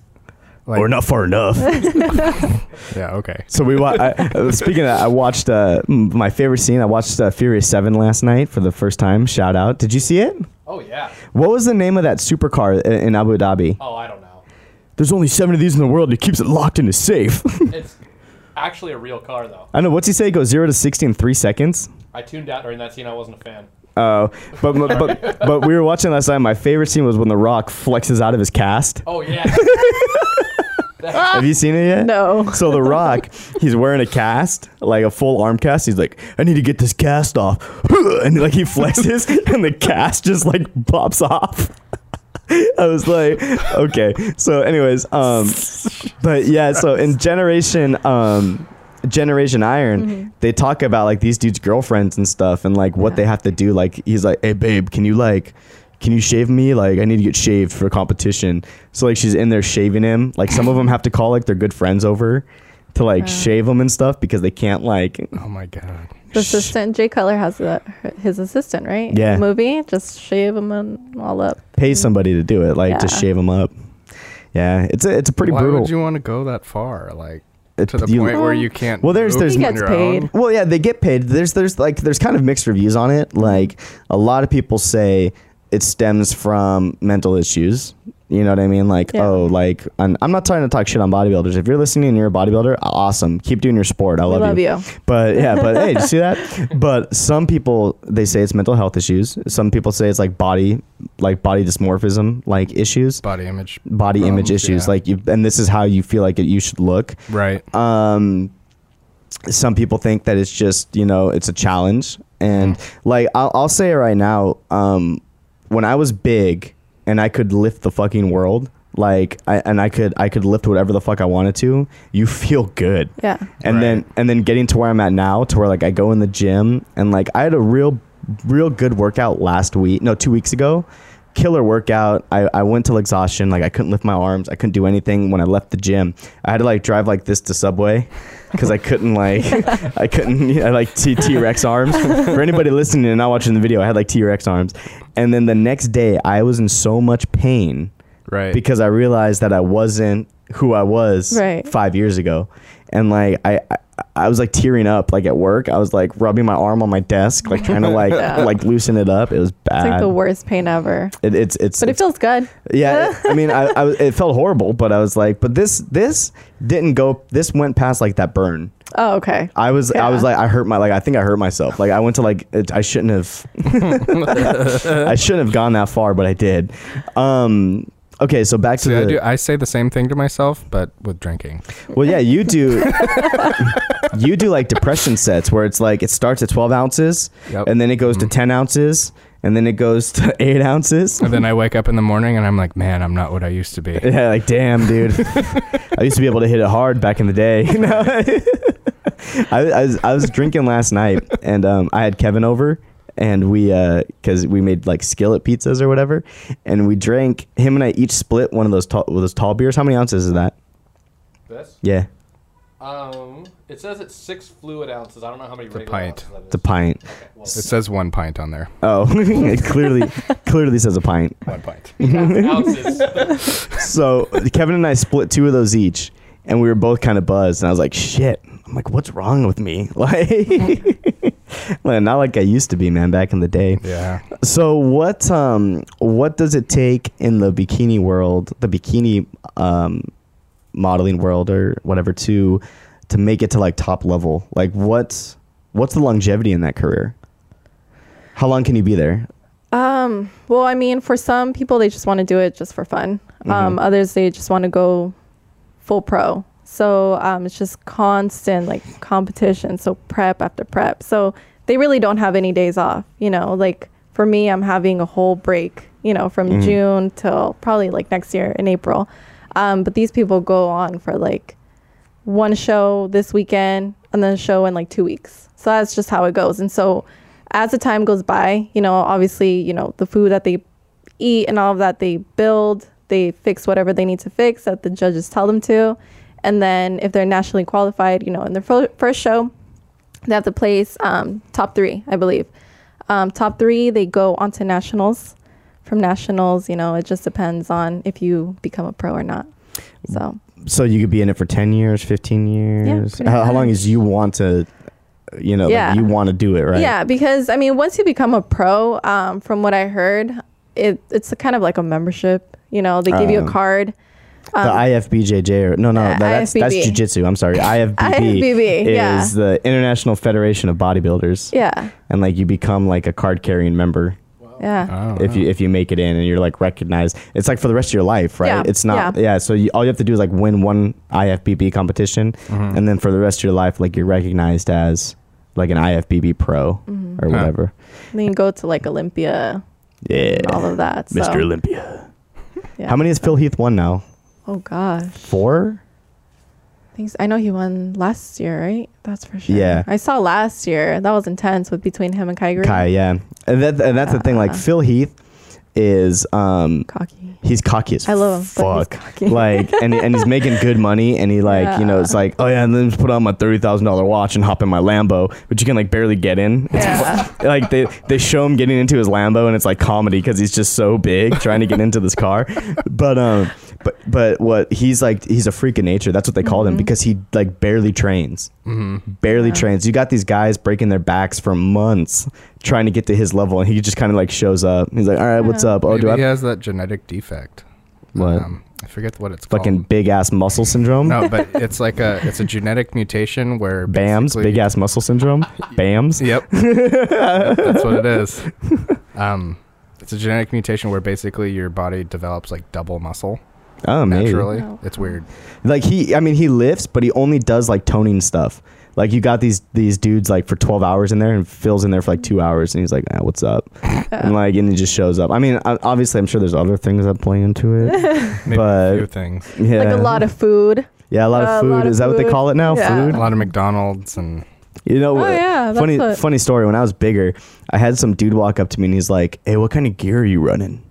Speaker 4: Like,
Speaker 1: or not far enough. [laughs]
Speaker 4: Yeah. Okay.
Speaker 1: So we wa- I, uh, speaking of that, I watched uh, my favorite scene. I watched uh, Furious Seven last night for the first time. Shout out! Did you see it?
Speaker 5: Oh yeah.
Speaker 1: What was the name of that supercar i- in Abu Dhabi?
Speaker 5: Oh, I don't know.
Speaker 1: There's only seven of these in the world. He keeps it locked in a safe. [laughs]
Speaker 5: It's actually a real car though.
Speaker 1: I know. What's he say? It goes zero to sixty in three seconds.
Speaker 5: I tuned out during that scene. I wasn't a fan.
Speaker 1: Oh, but, but but [laughs] but we were watching last night. My favorite scene was when The Rock flexes out of his cast.
Speaker 5: Oh yeah. [laughs]
Speaker 1: Have you seen it yet?
Speaker 3: No.
Speaker 1: So The Rock, he's wearing a cast, like a full arm cast. He's like, I need to get this cast off, [laughs] and like he flexes, [laughs] and the cast just like pops off. I was like, okay. So, anyways, um, but yeah. So in Generation, um, Generation Iron, they talk about like these dudes' girlfriends and stuff, and like what
Speaker 3: Yeah.
Speaker 1: they have to do. Like he's like, hey babe, can you like. Can you shave me? Like I need to get shaved for a competition. So like she's in there shaving him. Like some of them have to call like their good friends over to like
Speaker 3: Uh.
Speaker 1: shave him and stuff because they can't like
Speaker 4: Oh my god.
Speaker 3: The assistant, Jay Cutler has that, his assistant, right?
Speaker 1: Yeah.
Speaker 3: movie, just shave him and all up.
Speaker 1: pay somebody to do it, like to
Speaker 3: Yeah.
Speaker 1: shave him up. Yeah, it's a it's a pretty
Speaker 4: Why
Speaker 1: brutal.
Speaker 4: would you want to go that far? Like
Speaker 1: it-
Speaker 4: to the
Speaker 1: you-
Speaker 4: point where you can't.
Speaker 1: Well, there's-
Speaker 4: move
Speaker 1: there's-
Speaker 3: He
Speaker 4: on
Speaker 3: gets
Speaker 4: your
Speaker 3: paid.
Speaker 4: own?
Speaker 1: Well, yeah, they get paid. There's there's like there's kind of mixed reviews on it. Like a lot of people say it stems from mental issues. You know what I mean? Like,
Speaker 3: Yeah.
Speaker 1: oh, like I'm, I'm not trying to talk shit on bodybuilders. If you're listening and you're a bodybuilder, awesome. Keep doing your sport. I
Speaker 3: We
Speaker 1: love,
Speaker 3: love
Speaker 1: you.
Speaker 3: you.
Speaker 1: But yeah, [laughs] but hey, did you see that? But some people they say it's mental health issues. Some people say it's like body like body dysmorphism like issues.
Speaker 4: Body image.
Speaker 1: Body image issues.
Speaker 4: yeah.
Speaker 1: Like you and this is how you feel like it, you should look.
Speaker 4: Right.
Speaker 1: Um some people think that it's just, you know, it's a challenge. And like I'll, I'll say it right now, um when I was big and I could lift the fucking world, like I and I could I could lift whatever the fuck I wanted to, you [laughs] feel good
Speaker 3: Yeah.
Speaker 1: and
Speaker 4: Right.
Speaker 1: then and then getting to where I'm at now, to where like I go in the gym and like I had a real, real good workout last week. No, two weeks ago, killer workout. I I went till exhaustion. Like I couldn't lift my arms. I couldn't do anything when I left the gym. I had to like drive like this to Subway. [laughs] Because I couldn't like, I couldn't. I like T T Rex arms. For anybody listening and not watching the video, I had like T Rex arms. And then the next day, I was in so much pain
Speaker 4: Right.
Speaker 1: because I realized that I wasn't who I was
Speaker 3: Right.
Speaker 1: five years ago, and like I, I, I was like tearing up like at work. I was like rubbing my arm on my desk, like trying to [laughs] like
Speaker 3: Yeah.
Speaker 1: like loosen it up. It was bad.
Speaker 3: It's like the worst pain ever.
Speaker 1: It, it's it's
Speaker 3: But it
Speaker 1: it's-
Speaker 3: feels good.
Speaker 1: yeah. [laughs] I mean, I, I was- it felt horrible, but I was like, but this this didn't go. This went past like that burn.
Speaker 3: Oh, okay.
Speaker 1: I was I was like I hurt my like I think I hurt myself. Like I went to like it, I shouldn't have [laughs] I shouldn't have gone that far, but I did. Um okay, so back to
Speaker 4: See,
Speaker 1: the
Speaker 4: I do. I say the same thing to myself, but with drinking.
Speaker 1: Well, yeah, you do. [laughs] you do like depression sets where it's like it starts at 12 ounces
Speaker 4: Yep.
Speaker 1: and then it goes to 10 ounces and then it goes to [laughs] 8 ounces.
Speaker 4: And then I wake up in the morning and I'm like, man, I'm not what I used to be. [laughs]
Speaker 1: Yeah, like damn, dude. I used to be able to hit it hard back in the day. You know? I, I, was, I was drinking last night and um, I had Kevin over and we because we made like skillet pizzas or whatever and we drank him and I each split one of those tall those tall beers. How many ounces is that?
Speaker 5: This?
Speaker 1: Yeah,
Speaker 5: Um, it says it's six fluid ounces. I don't know how many
Speaker 4: a
Speaker 5: regular
Speaker 4: pint.
Speaker 5: ounces that is.
Speaker 1: it's a pint.
Speaker 5: Okay, well,
Speaker 4: It says one pint on there.
Speaker 1: Oh, [laughs] it clearly clearly says a pint.
Speaker 4: One pint.
Speaker 5: ounces. [laughs] [laughs]
Speaker 1: So Kevin and I split two of those each, and we were both kind of buzzed. And I was like, "Shit!" I'm like, "What's wrong with me?" Like, [laughs] like, not like I used to be, man, back in the day.
Speaker 4: Yeah.
Speaker 1: So what um what does it take in the bikini world, the bikini um modeling world or whatever to to make it to like top level? Like what's what's the longevity in that career? How long can you be there?
Speaker 3: Um, well, I mean, for some people, they just want to do it just for fun. Um,
Speaker 1: Mhm.
Speaker 3: others, they just want to go full pro. So um, it's just constant like competition. So prep after prep. So they really don't have any days off. You know, like for me, I'm having a whole break. You know, from
Speaker 1: Mhm.
Speaker 3: June till probably like next year in April. Um, but these people go on for like one show this weekend and then a show in like two weeks. So that's just how it goes. And so as the time goes by, you know, obviously, you know, the food that they eat and all of that they build, they fix whatever they need to fix that the judges tell them to. And then if they're nationally qualified, you know, in their fir- first show, they have to place um, top three, I believe. Um, top three, they go on to nationals. From nationals, you know, it just depends on if you become a pro or not. So
Speaker 1: So you could be in it for 10 years, 15 years.
Speaker 3: pretty
Speaker 1: how, how long as you want to you know, like,
Speaker 3: Yeah.
Speaker 1: you want to do it, right?
Speaker 3: Yeah, because I mean, once you become a pro, um, from what I heard, it it's a kind of like a membership. You know, they give you
Speaker 1: Oh.
Speaker 3: a card.
Speaker 1: The IFBJJ or no no
Speaker 3: uh,
Speaker 1: that's that's
Speaker 3: IFBB.
Speaker 1: jujitsu. I'm sorry, [laughs] IFBB,
Speaker 3: IFBB,
Speaker 1: is
Speaker 3: yeah.
Speaker 1: the International Federation of Bodybuilders.
Speaker 3: Yeah.
Speaker 1: and like you become like a card carrying member
Speaker 3: Yeah.
Speaker 4: Oh,
Speaker 1: if you if you make it in and you're like recognized. It's like for the rest of your life, right?
Speaker 3: Yeah,
Speaker 1: It's not
Speaker 3: yeah.
Speaker 1: yeah. so you, all you have to do is like win one IFBB competition,
Speaker 4: Mm-hmm.
Speaker 1: and then for the rest of your life, like you're recognized as like an IFBB pro
Speaker 3: Mm-hmm.
Speaker 1: or
Speaker 4: Huh.
Speaker 1: whatever.
Speaker 3: Then you go to like Olympia
Speaker 1: Yeah,
Speaker 3: and all of that. So,
Speaker 1: Mr. Olympia. [laughs]
Speaker 3: yeah.
Speaker 1: How many has Phil Heath won now?
Speaker 3: Oh gosh.
Speaker 1: Four.
Speaker 3: Thanks. I know he won last year, right? That's for sure.
Speaker 1: Yeah.
Speaker 3: I saw last year. That was intense with between him and Kai Greene.
Speaker 1: Kai, yeah, and that and that's the thing. Like Phil Heath is um
Speaker 3: Cocky.
Speaker 1: he's cocky as
Speaker 3: I love him, but he's
Speaker 1: fuck.
Speaker 3: cocky.
Speaker 1: like and and he's making good money and he like you know it's like oh yeah and then just put on my thirty thousand dollar watch and hop in my Lambo but you can like barely get in. It's
Speaker 3: Yeah.
Speaker 1: like they they show him getting into his Lambo and it's like comedy because he's just so big trying to get into this car, [laughs] but um but but what he's like he's a freak of nature. That's what they called him because he like barely trains
Speaker 4: hmm
Speaker 1: barely
Speaker 3: Yeah.
Speaker 1: trains. You got these guys breaking their backs for months trying to get to his level, and he just kind of like shows up. He's like, "All right, what's up? Oh,
Speaker 4: Maybe
Speaker 1: do I
Speaker 4: he has that genetic defect.
Speaker 1: what?
Speaker 4: Um, I forget what it's called.
Speaker 1: Fucking big ass muscle syndrome?
Speaker 4: No, but it's like a it's a genetic mutation where [laughs]
Speaker 1: BAMS,
Speaker 4: basically-
Speaker 1: big ass muscle syndrome. [laughs] BAMS.
Speaker 4: Yep, [laughs] that's what it is. Um, it's a genetic mutation where basically your body develops like double muscle
Speaker 1: Oh, maybe.
Speaker 4: naturally.
Speaker 3: Wow.
Speaker 4: It's weird.
Speaker 1: Like he, I mean, he lifts, but he only does like toning stuff. Like you got these these dudes like for twelve hours in there, and Phil's in there for like two hours, and he's like, ah, "What's up?" [laughs] And like, and he just shows up. I mean, o- obviously, I'm sure there's other things that play into it. [laughs]
Speaker 4: Maybe
Speaker 1: But-
Speaker 4: a few things.
Speaker 1: Yeah,
Speaker 3: Like a lot of food.
Speaker 1: yeah, a lot
Speaker 3: uh,
Speaker 1: of
Speaker 3: a
Speaker 1: food.
Speaker 3: lot of
Speaker 1: Is that what they
Speaker 3: food.
Speaker 1: call it now?
Speaker 3: Yeah.
Speaker 1: Food.
Speaker 4: A lot of McDonald's and
Speaker 1: You know,
Speaker 3: Oh, yeah, that's
Speaker 1: funny
Speaker 3: what-
Speaker 1: funny story. When I was bigger, I had some dude walk up to me and he's like, "Hey, what kind of gear are you running?"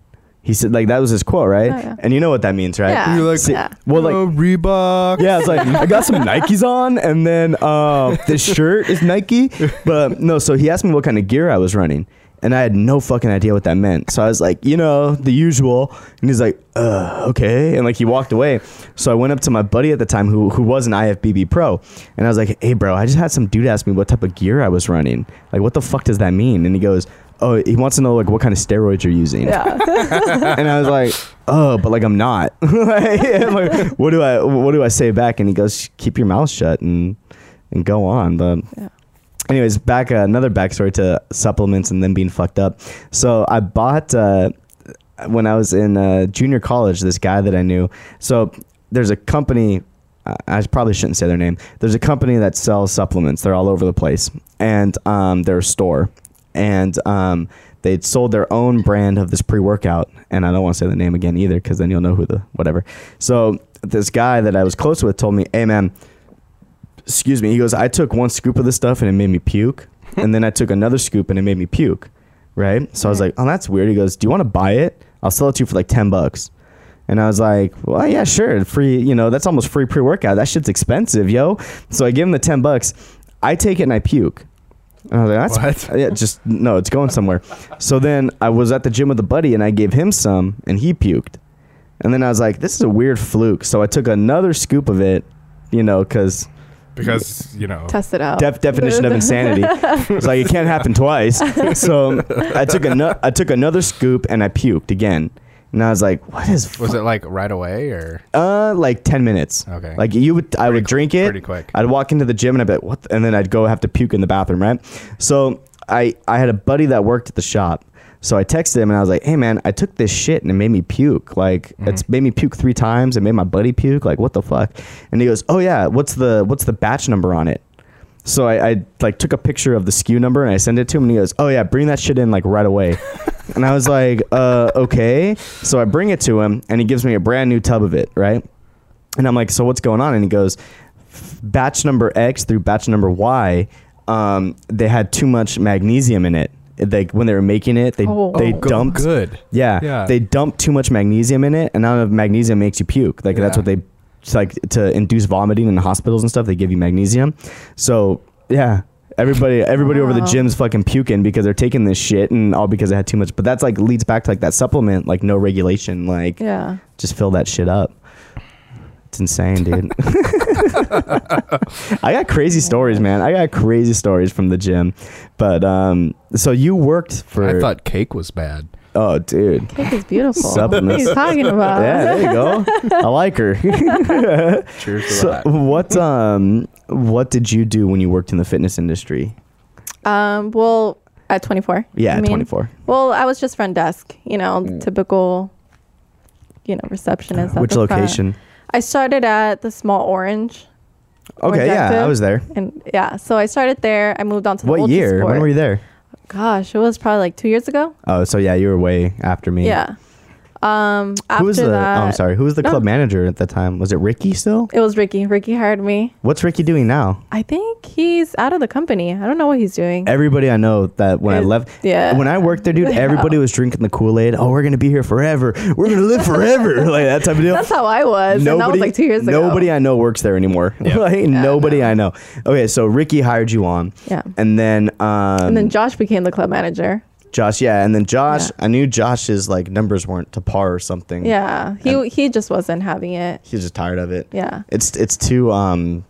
Speaker 1: He said, like that was his quote, right?
Speaker 3: Oh, yeah.
Speaker 1: And you know what that means, right?
Speaker 3: Yeah.
Speaker 4: You're like,
Speaker 1: See-
Speaker 3: yeah.
Speaker 1: well, like
Speaker 4: oh, Reebok.
Speaker 1: yeah, it's like I got some [laughs] Nikes on, and then uh, this shirt is Nike. But no, so he asked me what kind of gear I was running, and I had no fucking idea what that meant. So I was like, you know, the usual. And he's like, uh, okay, and like he walked away. So I went up to my buddy at the time, who who was an IFBB pro, and I was like, hey, bro, I just had some dude ask me what type of gear I was running. Like, what the fuck does that mean? And he goes. Oh, he wants to know like what kind of steroids you're using
Speaker 3: Yeah. [laughs]
Speaker 1: and I was like, "Oh, but like I'm not." [laughs] like, I'm like, what do I what do I say back? And he goes, "Keep your mouth shut and and go on." But
Speaker 3: Yeah.
Speaker 1: anyways, back uh, another backstory to supplements and then being fucked up. So I bought uh, when I was in uh, junior college. This guy that I knew. So there's a company. I probably shouldn't say their name. There's a company that sells supplements. They're all over the place, and um, they're a store, and um, they'd sold their own brand of this pre-workout. And I don't want to say the name again either, because then you'll know who the whatever. So this guy that I was close with told me, "Hey man, excuse me." He goes, "I took one scoop of this stuff and it made me puke, [laughs] and then I took another scoop and it made me puke." Right? So I was like, "Oh, that's weird." He goes, "Do you want to buy it? I'll sell it to you for like ten bucks." And I was like, well, yeah, sure. Free, you know, that's almost free pre workout. That shit's expensive, yo. So I give him the 10 bucks. I take it and I puke. And I was like, that's
Speaker 4: What?
Speaker 1: yeah, just no, it's going somewhere. So then I was at the gym with a buddy and I gave him some and he puked. And then I was like, this is a weird fluke. So I took another scoop of it, you know, because
Speaker 4: because you know
Speaker 3: Test it out.
Speaker 1: def- definition of insanity. [laughs] It's like it can't happen twice. So I took a I took another scoop and I puked again. And I was like, what is
Speaker 4: was it like right away or
Speaker 1: uh like 10 minutes.
Speaker 4: okay
Speaker 1: Like you would, I would drink it.
Speaker 4: pretty quick
Speaker 1: I'd walk into the gym and I'd be like, what? And then I'd go have to puke in the bathroom, right? So I, I had a buddy that worked at the shop. So I texted him and I was like, hey man, I took this shit and it made me puke. Like it's made me puke three times. It made my buddy puke. Like what the fuck? And he goes, oh yeah, what's the what's the batch number on it? So I, I like took a picture of the SKU number and I sent it to him and he goes, oh yeah, bring that shit in like right away. [laughs] and I was like, uh, okay. So I bring it to him and he gives me a brand new tub of it, right? And I'm like, so what's going on? And he goes, batch number X through batch number Y, um, they had too much magnesium in it. Like when they were making it, they
Speaker 3: Oh.
Speaker 1: they
Speaker 3: Oh,
Speaker 1: dumped
Speaker 4: good
Speaker 1: yeah,
Speaker 4: Yeah.
Speaker 1: they dumped too much magnesium in it, and now magnesium makes you puke. Like that's what they it's like to induce vomiting in hospitals and stuff. They give you magnesium. So yeah, everybody everybody over the
Speaker 3: Wow.
Speaker 1: gym's fucking puking because they're taking this shit, and all because it had too much. But that's like leads back to like that supplement, like no regulation, like
Speaker 3: Yeah.
Speaker 1: just fill that shit up. It's insane, dude. [laughs] I got crazy stories, man. I got crazy stories from the gym. But um so you worked for
Speaker 4: I thought cake was bad
Speaker 1: Oh, dude.
Speaker 3: Cake is beautiful.
Speaker 1: Supplements.
Speaker 3: What are you talking [laughs] about?
Speaker 1: Yeah, there you go. I like her. [laughs]
Speaker 4: Cheers to
Speaker 1: so,
Speaker 4: that.
Speaker 1: what um, what did you do when you worked in the fitness industry?
Speaker 3: Um, well, at 24.
Speaker 1: Yeah,
Speaker 3: you
Speaker 1: at
Speaker 3: mean?
Speaker 1: 24.
Speaker 3: Well, I was just front desk, you know, typical, you know, receptionist. at
Speaker 1: Which
Speaker 3: the front.
Speaker 1: location?
Speaker 3: I started at the small orange.
Speaker 1: Okay, yeah, I was there.
Speaker 3: And yeah, so I started there. I moved on to the
Speaker 1: What
Speaker 3: Ultra
Speaker 1: year? When were you there?
Speaker 3: Gosh, it was probably like two years ago.
Speaker 1: Oh, so yeah, you were way after me.
Speaker 3: Yeah. Um, after
Speaker 1: Who was the?
Speaker 3: that,
Speaker 1: oh, I'm sorry. Who was the
Speaker 3: No.
Speaker 1: club manager at the time? Was it Ricky still?
Speaker 3: It was Ricky. Ricky hired me.
Speaker 1: What's Ricky doing now?
Speaker 3: I think he's out of the company. I don't know what he's doing.
Speaker 1: Everybody I know that when I left,
Speaker 3: yeah.
Speaker 1: when I worked there, dude, everybody [laughs] was drinking the Kool Aid. Oh, we're gonna be here forever. We're gonna live forever, [laughs] like that type of deal.
Speaker 3: That's how I was. and that was like two years ago.
Speaker 1: Nobody I know works there anymore. [laughs] like nobody I know. Okay, so Ricky hired you on,
Speaker 3: Yeah.
Speaker 1: and then um,
Speaker 3: And then Josh became the club manager.
Speaker 1: Josh, yeah, and then Josh.
Speaker 3: Yeah.
Speaker 1: I knew Josh's like numbers weren't to par or something.
Speaker 3: Yeah. He
Speaker 1: And-
Speaker 3: he just wasn't having it.
Speaker 1: he was just tired of it.
Speaker 3: Yeah.
Speaker 1: It's it's too um,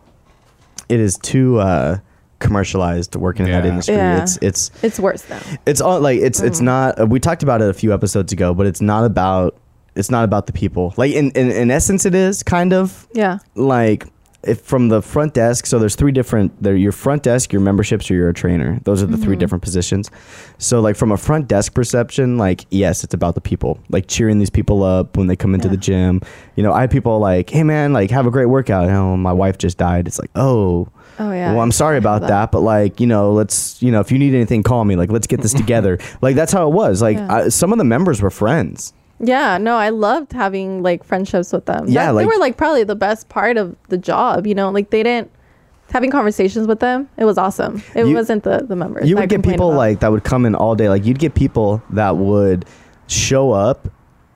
Speaker 1: it is too uh commercialized working in that industry.
Speaker 3: Yeah.
Speaker 1: It's it's
Speaker 3: It's worse though.
Speaker 1: it's all like it's it's not. Uh, we talked about it a few episodes ago, but it's not about it's not about the people. Like in in, in essence, it is kind of
Speaker 3: Yeah.
Speaker 1: like if from the front desk. So there's three different. There your front desk, your memberships, or you're a trainer. Those are the three different positions. So like from a front desk perception, like yes, it's about the people. Like cheering these people up when they come into
Speaker 3: Yeah.
Speaker 1: the gym. You know, I have people like, hey man, like have a great workout. Oh, my wife just died. It's like oh.
Speaker 3: Oh yeah.
Speaker 1: Well, I'm sorry about
Speaker 3: know
Speaker 1: that. but like, you know, let's, you know, if you need anything, call me. Like, let's get this [laughs] together. like, that's how it was. Like,
Speaker 3: Yeah.
Speaker 1: I, some of the members were friends.
Speaker 3: Yeah, no, I loved having like friendships with them.
Speaker 1: Yeah,
Speaker 3: That-
Speaker 1: like-
Speaker 3: they were like probably the best part of the job. You know, like they didn't having conversations with them. It was awesome. It
Speaker 1: You-
Speaker 3: wasn't the the members.
Speaker 1: You would get people
Speaker 3: about.
Speaker 1: like that would come in all day. Like, you'd get people that would show up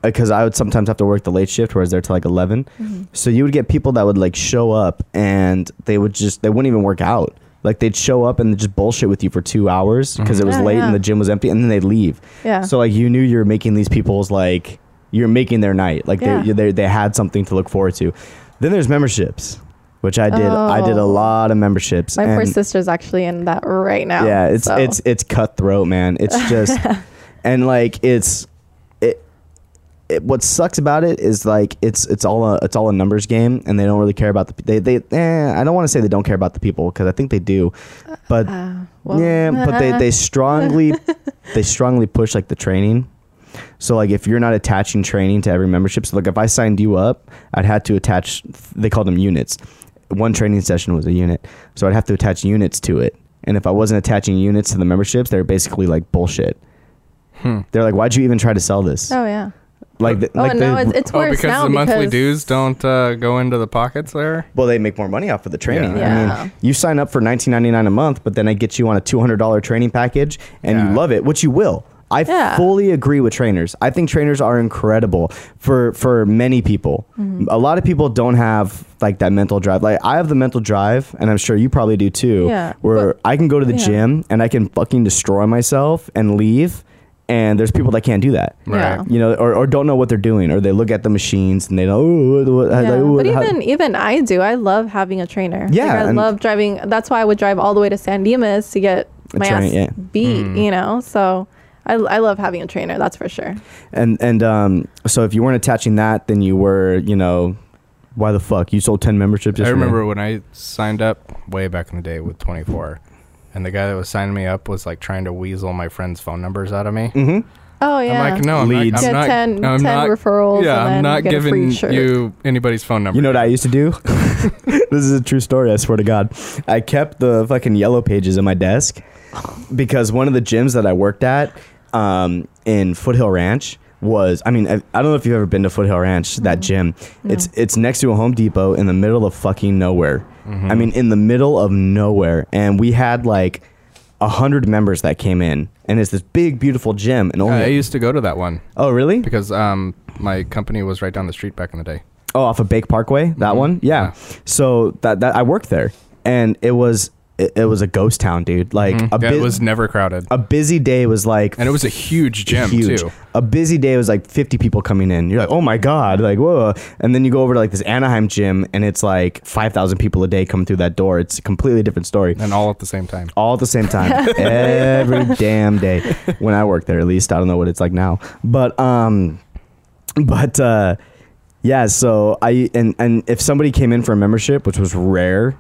Speaker 1: because I would sometimes have to work the late shift where I was there till like 11.
Speaker 3: Mm-hmm.
Speaker 1: So you would get people that would like show up and they would just, they wouldn't even work out. Like, they'd show up and just bullshit with you for two hours mm-hmm. because it was
Speaker 3: Yeah,
Speaker 1: late
Speaker 3: yeah.
Speaker 1: and the gym was empty and then they'd leave.
Speaker 3: yeah.
Speaker 1: So like you knew you were making these people's like you're making their night. Like
Speaker 3: Yeah.
Speaker 1: they, they they had something to look forward to. Then there's memberships, which I did. I did a
Speaker 3: Oh.
Speaker 1: lot of memberships.
Speaker 3: My poor
Speaker 1: and
Speaker 3: sister's actually in that right now.
Speaker 1: yeah, it's
Speaker 3: so.
Speaker 1: it's it's cutthroat, man. It's just [laughs] and like it's it, it. What sucks about it is like it's it's all a it's all a numbers game, and they don't really care about the they they. Eh, I don't want to say they don't care about the people because I think they do, but
Speaker 3: Uh, well,
Speaker 1: yeah, but they, they strongly [laughs] they strongly push like the training. So like if you're not attaching training to every membership, so like if I signed you up, I'd have to attach. They call them units. One training session was a unit, so I'd have to attach units to it. And if I wasn't attaching units to the memberships, they're basically like bullshit.
Speaker 4: Hmm.
Speaker 1: They're like, "Why'd you even try to sell this?"
Speaker 3: oh yeah.
Speaker 1: Like, the,
Speaker 3: Oh
Speaker 1: like
Speaker 3: no,
Speaker 1: they,
Speaker 3: it's, it's
Speaker 4: Oh,
Speaker 3: worse
Speaker 4: because
Speaker 3: now
Speaker 4: the monthly dues don't uh, go into the pockets there.
Speaker 1: well, they make more money off of the training.
Speaker 4: Yeah.
Speaker 1: I mean, you sign up for nineteen ninety nine a month, but then I get you on a two hundred dollar training package, and
Speaker 4: Yeah.
Speaker 1: you love it, which you will. I
Speaker 3: Yeah.
Speaker 1: fully agree with trainers. I think trainers are incredible for for many people.
Speaker 3: Mm-hmm.
Speaker 1: A lot of people don't have like that mental drive. Like I have the mental drive, and I'm sure you probably do too.
Speaker 3: Yeah,
Speaker 1: Where
Speaker 3: but-
Speaker 1: I can go to the
Speaker 3: yeah.
Speaker 1: gym and I can fucking destroy myself and leave, and there's people that can't do that.
Speaker 3: Yeah.
Speaker 4: Right.
Speaker 1: You know, or, or don't know what they're doing, or they look at the machines and they know. Oh, what- what-
Speaker 3: Yeah,
Speaker 1: like, oh,
Speaker 3: but
Speaker 1: how-"
Speaker 3: even even I do. I love having a trainer.
Speaker 1: Yeah,
Speaker 3: like, I love driving. That's why I would drive all the way to San Dimas to get my
Speaker 1: train-
Speaker 3: ass
Speaker 1: yeah.
Speaker 3: beat.
Speaker 4: Mm.
Speaker 3: You know, so I I love having a trainer. That's for sure.
Speaker 1: And and um, so if you weren't attaching that, then you were, you know, why the fuck you sold ten memberships?
Speaker 4: I
Speaker 1: yesterday?
Speaker 4: remember when I signed up way back in the day with 24, and the guy that was signing me up was like trying to weasel my friends' phone numbers out of me.
Speaker 1: Mm-hmm.
Speaker 3: Oh yeah.
Speaker 4: I'm like, no, I'm
Speaker 1: Leads.
Speaker 4: not.
Speaker 3: Get
Speaker 4: I'm not,
Speaker 3: 10
Speaker 4: I'm
Speaker 3: 10
Speaker 4: not
Speaker 3: referrals
Speaker 4: Yeah,
Speaker 3: and
Speaker 4: I'm not
Speaker 3: get
Speaker 4: giving you anybody's phone number.
Speaker 1: You know what I used to do? [laughs] this is a true story. I swear to God. I kept the fucking yellow pages in my desk because one of the gyms that I worked at um, in Foothill Ranch was. I mean, I, I don't know if you've ever been to Foothill Ranch. That gym. It's it's next to a Home Depot in the middle of fucking nowhere. I mean, in the middle of nowhere, and we had like a hundred members that came in, and it's this big, beautiful gym, and only.
Speaker 4: I used to go to that one
Speaker 1: oh, really?
Speaker 4: because um my company was right down the street back in the day.
Speaker 1: Oh, off of Bake Parkway, that
Speaker 4: Mhm.
Speaker 1: one. Yeah.
Speaker 4: Yeah.
Speaker 1: So that that I worked there, and it was it, it was a ghost town, dude. Like a,
Speaker 4: Yeah,
Speaker 1: bu-
Speaker 4: it was never crowded,
Speaker 1: a busy day was like
Speaker 4: and it was a huge gym
Speaker 1: huge.
Speaker 4: too.
Speaker 1: A busy day was like 50 people coming in. You're like, oh my God, like, whoa. And then you go over to like this Anaheim gym and it's like 5,000 people a day come through that door. It's a completely different story.
Speaker 4: And all at the same time.
Speaker 1: All at the same time, [laughs] every damn day. When I worked there, at least I don't know what it's like now. But, um, but, uh, yeah, so I, and, and if somebody came in for a membership, which was rare,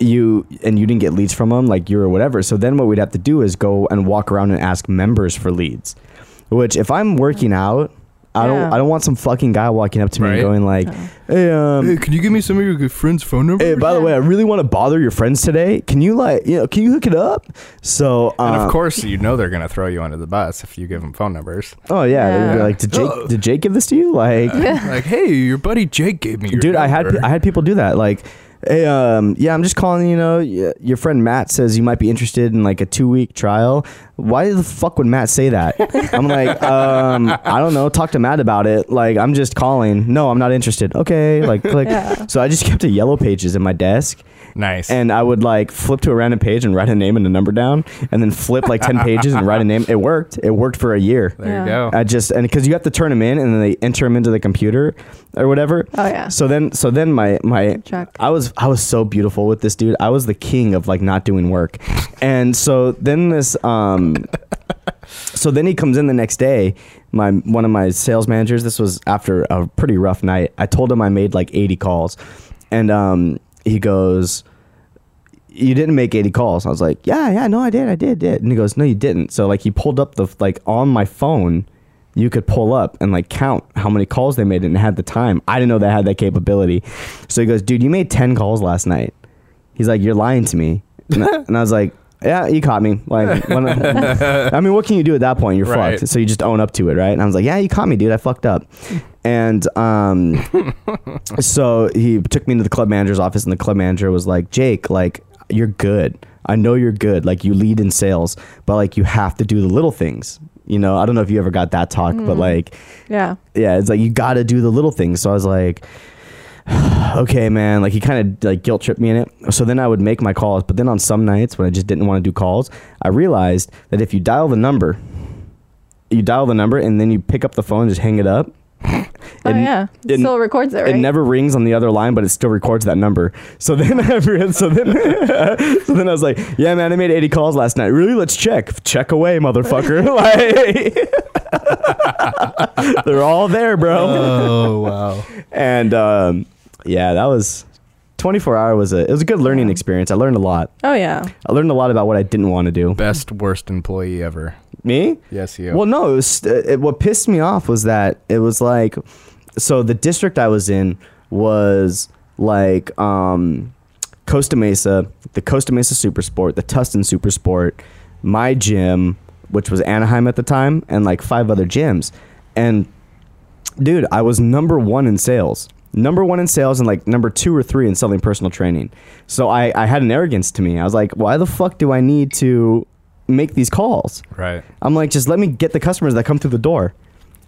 Speaker 1: you and you didn't get leads from them like you or whatever so then what we'd have to do is go and walk around and ask members for leads which if i'm working out i don't
Speaker 3: Yeah.
Speaker 1: i don't want some fucking guy walking up to me and
Speaker 4: Right.
Speaker 1: going like hey um
Speaker 4: can you give me some of your good friends' phone number?
Speaker 1: hey by the way i really want to bother your friends today can you like you know can you hook it up so uh,
Speaker 4: and of course, you know they're gonna throw you under the bus if you give them phone numbers.
Speaker 1: oh yeah, they're be
Speaker 3: Yeah.
Speaker 1: like did jake
Speaker 4: Oh.
Speaker 1: did jake give this to you like [laughs]
Speaker 4: like, hey, your buddy Jake gave me your
Speaker 1: dude i had i had people do that like hey um yeah i'm just calling you know your friend matt says you might be interested in like a two week trial. Why the fuck would matt say that? [laughs] I'm like um i don't know. Talk to matt about it. Like i'm just calling. No i'm not interested. Okay like click.
Speaker 3: Yeah.
Speaker 1: so i just kept a yellow pages in my desk
Speaker 4: nice.
Speaker 1: and I would like flip to a random page and write a name and a number down, and then flip like ten [laughs] pages and write a name. It worked. It worked for a year.
Speaker 4: there
Speaker 3: Yeah.
Speaker 4: you go.
Speaker 1: I just and because you have to turn them in and then they enter them into the computer or whatever.
Speaker 3: Oh, yeah.
Speaker 1: So then, so then my my
Speaker 3: Check.
Speaker 1: I was I was so beautiful with this dude. I was the king of like not doing work, and so then this um, [laughs] so then he comes in the next day. My one of my sales managers. This was after a pretty rough night. I told him I made like eighty calls, and um, he goes you didn't make 80 calls. I was like, yeah, yeah, no, I did, I did, did. And he goes, no, you didn't. So like he pulled up the like on my phone, you could pull up and like count how many calls they made and had the time. I didn't know they had that capability. So he goes, dude, you made 10 calls last night. He's like, you're lying to me. And I, [laughs] and I was like, yeah, you caught me. Like, [laughs] when I, I mean, what can you do at that point? You're
Speaker 4: Right.
Speaker 1: fucked. So you just own up to it, right? And I was like, yeah, you caught me, dude. I fucked up. And um, [laughs] so he took me into the club manager's office, and the club manager was like, Jake, like, you're good. I know you're good. Like, you lead in sales, but like, you have to do the little things. You know, I don't know if you ever got that talk, but like,
Speaker 3: Yeah.
Speaker 1: yeah, it's like you got to do the little things. So I was like, [sighs] okay, man. Like he kind of like guilt tripped me in it. So then I would make my calls, but then on some nights when I just didn't want to do calls, I realized that if you dial the number, you dial the number and then you pick up the phone and just hang it up.
Speaker 3: Oh
Speaker 1: it-
Speaker 3: yeah. It
Speaker 1: it-
Speaker 3: still records it, right?
Speaker 1: It never rings on the other line, but it still records that number. So then, [laughs] I so then, [laughs] so then I was like, "Yeah, man, I made 80 calls last night. Really? Let's check. Check away, motherfucker. [laughs] like, they're all there, bro."
Speaker 4: oh wow.
Speaker 1: and um, yeah, that was 24 hour was a it was a good learning experience. I learned a lot.
Speaker 3: oh yeah.
Speaker 1: I learned a lot about what I didn't want to do.
Speaker 4: Best worst employee ever.
Speaker 1: Me?
Speaker 4: Yes, you.
Speaker 1: Well, no. It was it, what pissed me off was that it was like, so the district I was in was like um, Costa Mesa, the Costa Mesa Super Sport, the Tustin Super Sport, my gym, which was Anaheim at the time, and like five other gyms, and dude, I was number one in sales. Number one in sales and like number two or three in selling personal training. So I, I had an arrogance to me. I was like, why the fuck do I need to make these calls?
Speaker 4: right.
Speaker 1: I'm like, just let me get the customers that come through the door.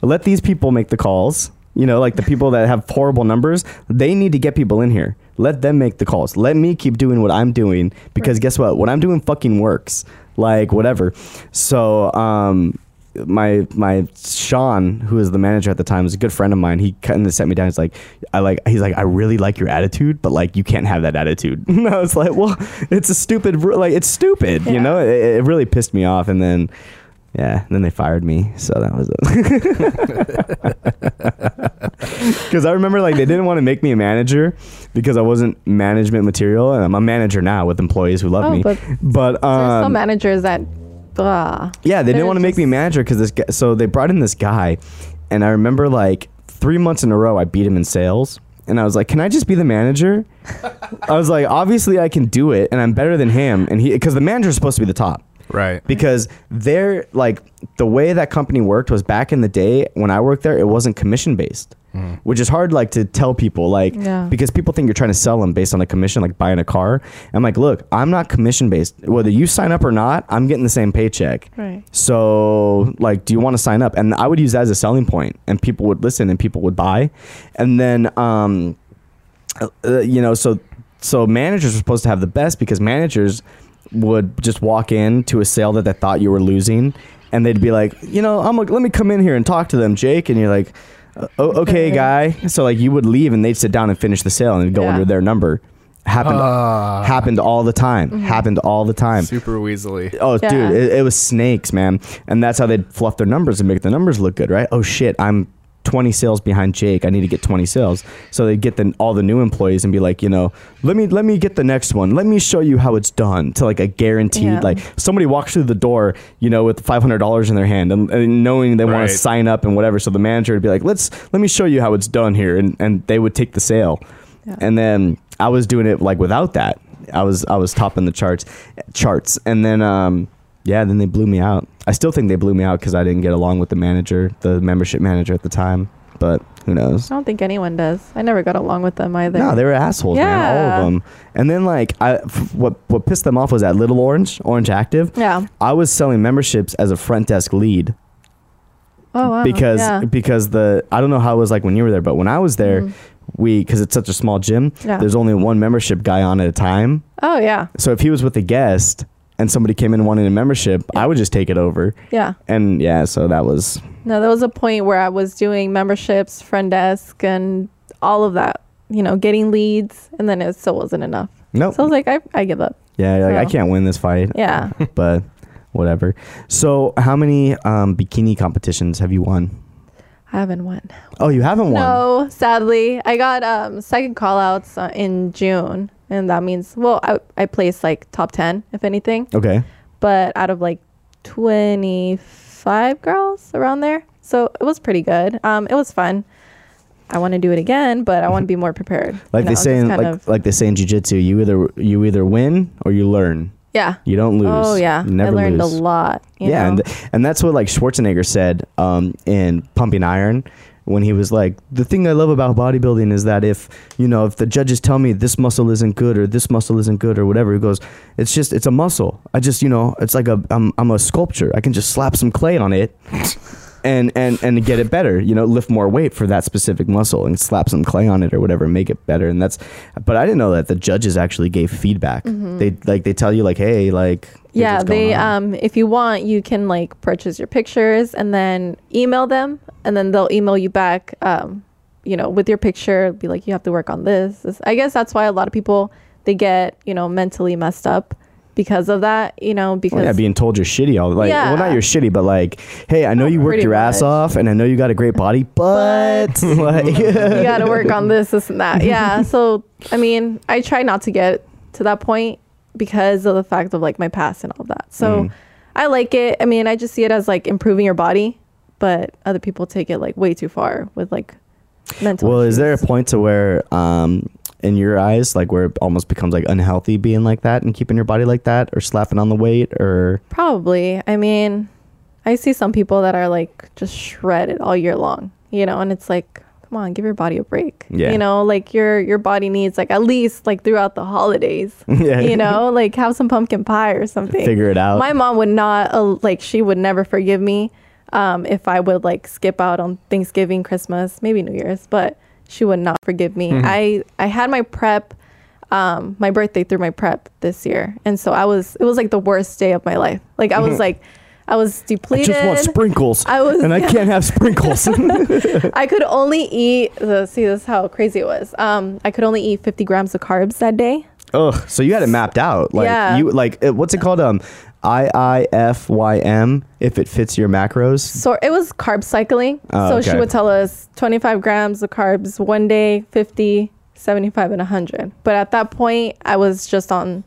Speaker 1: Let these people make the calls. You know, like the people that have horrible numbers, they need to get people in here. Let them make the calls. Let me keep doing what I'm doing because guess what? What I'm doing fucking works. Like whatever. So, um, my my Sean, who was the manager at the time, was a good friend of mine. He kind of set me down. He's like, I like. He's like, I really like your attitude, but like, you can't have that attitude. [laughs] And I was like, well, it's a stupid. Like, it's stupid. You know, it, it really pissed me off. And then, yeah, and then they fired me. So that was it. [laughs] Because I remember like they didn't want to make me a manager because I wasn't management material, and I'm a manager now with employees who love
Speaker 3: Oh,
Speaker 1: me.
Speaker 3: but
Speaker 1: But
Speaker 3: There's some
Speaker 1: um,
Speaker 3: managers that blah.
Speaker 1: yeah, they
Speaker 3: They're
Speaker 1: didn't want to make me manager because this guy. So they brought in this guy, and I remember like three months in a row I beat him in sales, and I was like, "Can I just be the manager?" [laughs] I was like, "Obviously I can do it, and I'm better than him." And he because the manager is supposed to be the top
Speaker 4: Right.
Speaker 1: because they're like the way that company worked was back in the day when I worked there, it wasn't commission based. Which is hard, like to tell people, like
Speaker 3: Yeah.
Speaker 1: because people think you're trying to sell them based on a commission, like buying a car. I'm like, look, I'm not commission based. Whether you sign up or not, I'm getting the same paycheck.
Speaker 3: Right.
Speaker 1: So, like, do you want to sign up? And I would use that as a selling point, and people would listen and people would buy. And then, um, uh, you know, so so managers were supposed to have the best because managers would just walk in to a sale that they thought you were losing, and they'd be like, you know, I'm like, let me come in here and talk to them, Jake, and you're like. "Uh, oh, okay,
Speaker 3: Okay.
Speaker 1: guy. So like you would leave and they'd sit down and finish the sale and it'd go
Speaker 3: Yeah.
Speaker 1: under their number. Happened
Speaker 4: Ah.
Speaker 1: happened all the time.
Speaker 3: Mm-hmm.
Speaker 1: Happened all the time.
Speaker 4: Super weaselly.
Speaker 1: Oh,
Speaker 3: Yeah.
Speaker 1: dude, it, it was snakes, man. And that's how they'd fluff their numbers and make the numbers look good, right? Oh shit, I'm 20 sales behind Jake. I need to get 20 sales. So they'd get the, all the new employees and be like, you know, let me let me get the next one. Let me show you how it's done. To like a guaranteed,
Speaker 3: Yeah.
Speaker 1: like somebody walks through the door, you know, with $500 in their hand and, and knowing they want to sign up and whatever. So the manager would be like, let's let me show you how it's done here, and and they would take the sale.
Speaker 3: Yeah.
Speaker 1: And then I was doing it like without that. I was I was topping the charts charts. And then um yeah, then they blew me out. I still think they blew me out cuz I didn't get along with the manager, the membership manager at the time. But who knows?
Speaker 3: I don't think anyone does. I never got along with them either.
Speaker 1: No, they were assholes, man, all of them. And then like I f- what what pissed them off was that Little Orange, Orange Active.
Speaker 3: yeah.
Speaker 1: I was selling memberships as a front desk lead
Speaker 3: Oh wow.
Speaker 1: because
Speaker 3: yeah.
Speaker 1: because the I don't know how it was like when you were there, but when I was there,
Speaker 3: Mhm.
Speaker 1: we because it's such a small gym,
Speaker 3: Yeah.
Speaker 1: there's only one membership guy on at a time.
Speaker 3: Oh yeah.
Speaker 1: So if he was with a guest and somebody came in wanting a membership, I would just take it over.
Speaker 3: Yeah.
Speaker 1: And yeah, so that was
Speaker 3: No, there was a point where I was doing memberships, front desk, and all of that. You know, getting leads, and then it still wasn't enough.
Speaker 1: nope.
Speaker 3: So I was like, I, I give up.
Speaker 1: yeah, like, I can't win this fight,
Speaker 3: Yeah. [laughs]
Speaker 1: but whatever. So how many um, bikini competitions have you won?
Speaker 3: I haven't won.
Speaker 1: Oh, you haven't won.
Speaker 3: No, sadly, I got um second call outs uh, in June, and that means well, I I placed like top ten if anything,
Speaker 1: Okay.
Speaker 3: but out of like twenty five girls around there, so it was pretty good. Um, it was fun. I want to do it again, but I want to be more prepared. [laughs]
Speaker 1: Like
Speaker 3: you
Speaker 1: they
Speaker 3: know,
Speaker 1: say, in, like
Speaker 3: of-
Speaker 1: like they say in jiu-jitsu, you either you either win or you learn.
Speaker 3: yeah.
Speaker 1: You don't lose.
Speaker 3: Oh yeah,
Speaker 1: You never
Speaker 3: I learned
Speaker 1: lose.
Speaker 3: a lot. you
Speaker 1: yeah, and and that's what like Schwarzenegger said um, in Pumping Iron when he was like, the thing I love about bodybuilding is that if you know if the judges tell me this muscle isn't good or this muscle isn't good or whatever, he goes, it's just it's a muscle. I just you know it's like a I'm I'm a sculpture. I can just slap some clay on it. [laughs] And, and and get it better, you know, lift more weight for that specific muscle and slap some clay on it or whatever, make it better. And that's, but I didn't know that the judges actually gave feedback. They like they tell you like, hey, like
Speaker 3: Mm-hmm. yeah they
Speaker 1: on.
Speaker 3: um if you want you can like purchase your pictures and then email them and then they'll email you back um you know with your picture be like you have to work on this, this. i guess that's why a lot of people they get you know mentally messed up because of that you know because
Speaker 1: Well, yeah, being told you're shitty all like well not
Speaker 3: Yeah.
Speaker 1: you're shitty, but like, hey, I know you worked
Speaker 3: Pretty
Speaker 1: your ass off and I know you got a great body, [laughs] but, [laughs] like, [laughs]
Speaker 3: you got to work on this this and that. Yeah so i mean i try not to get to that point because of the fact of like my past and all that. So
Speaker 1: Mm.
Speaker 3: i like it. I mean i just see it as like improving your body but other people take it like way too far with like mental
Speaker 1: well, is there a point to where um in your eyes like where it almost becomes like unhealthy being like that and keeping your body like that or slapping on the weight or
Speaker 3: probably i mean i see some people that are like just shredded all year long you know and it's like come on give your body a break
Speaker 1: Yeah.
Speaker 3: you know like your your body needs like at least like throughout the holidays [laughs]
Speaker 1: yeah,
Speaker 3: you know like have some pumpkin pie or something
Speaker 1: figure it out.
Speaker 3: my mom would not uh, like she would never forgive me um, if i would like skip out on thanksgiving christmas maybe new year's but she would not forgive me i i had my prep um, my birthday through my prep this year and so i was it was like the worst day of my life like i was like i was depleted.
Speaker 1: I just want sprinkles.
Speaker 3: I was-
Speaker 1: and I [laughs] can't have sprinkles. [laughs]
Speaker 3: I could only eat the see this is how crazy it was um i could only eat 50 grams of carbs that day
Speaker 1: Ugh. So you had it mapped out. Like
Speaker 3: Yeah.
Speaker 1: you like what's it called? Um I I F Y M if it fits your macros.
Speaker 3: So it was carb cycling.
Speaker 1: Oh,
Speaker 3: so she would tell us 25 grams of carbs one day, 50, 75, and 100. But at that point, I was just on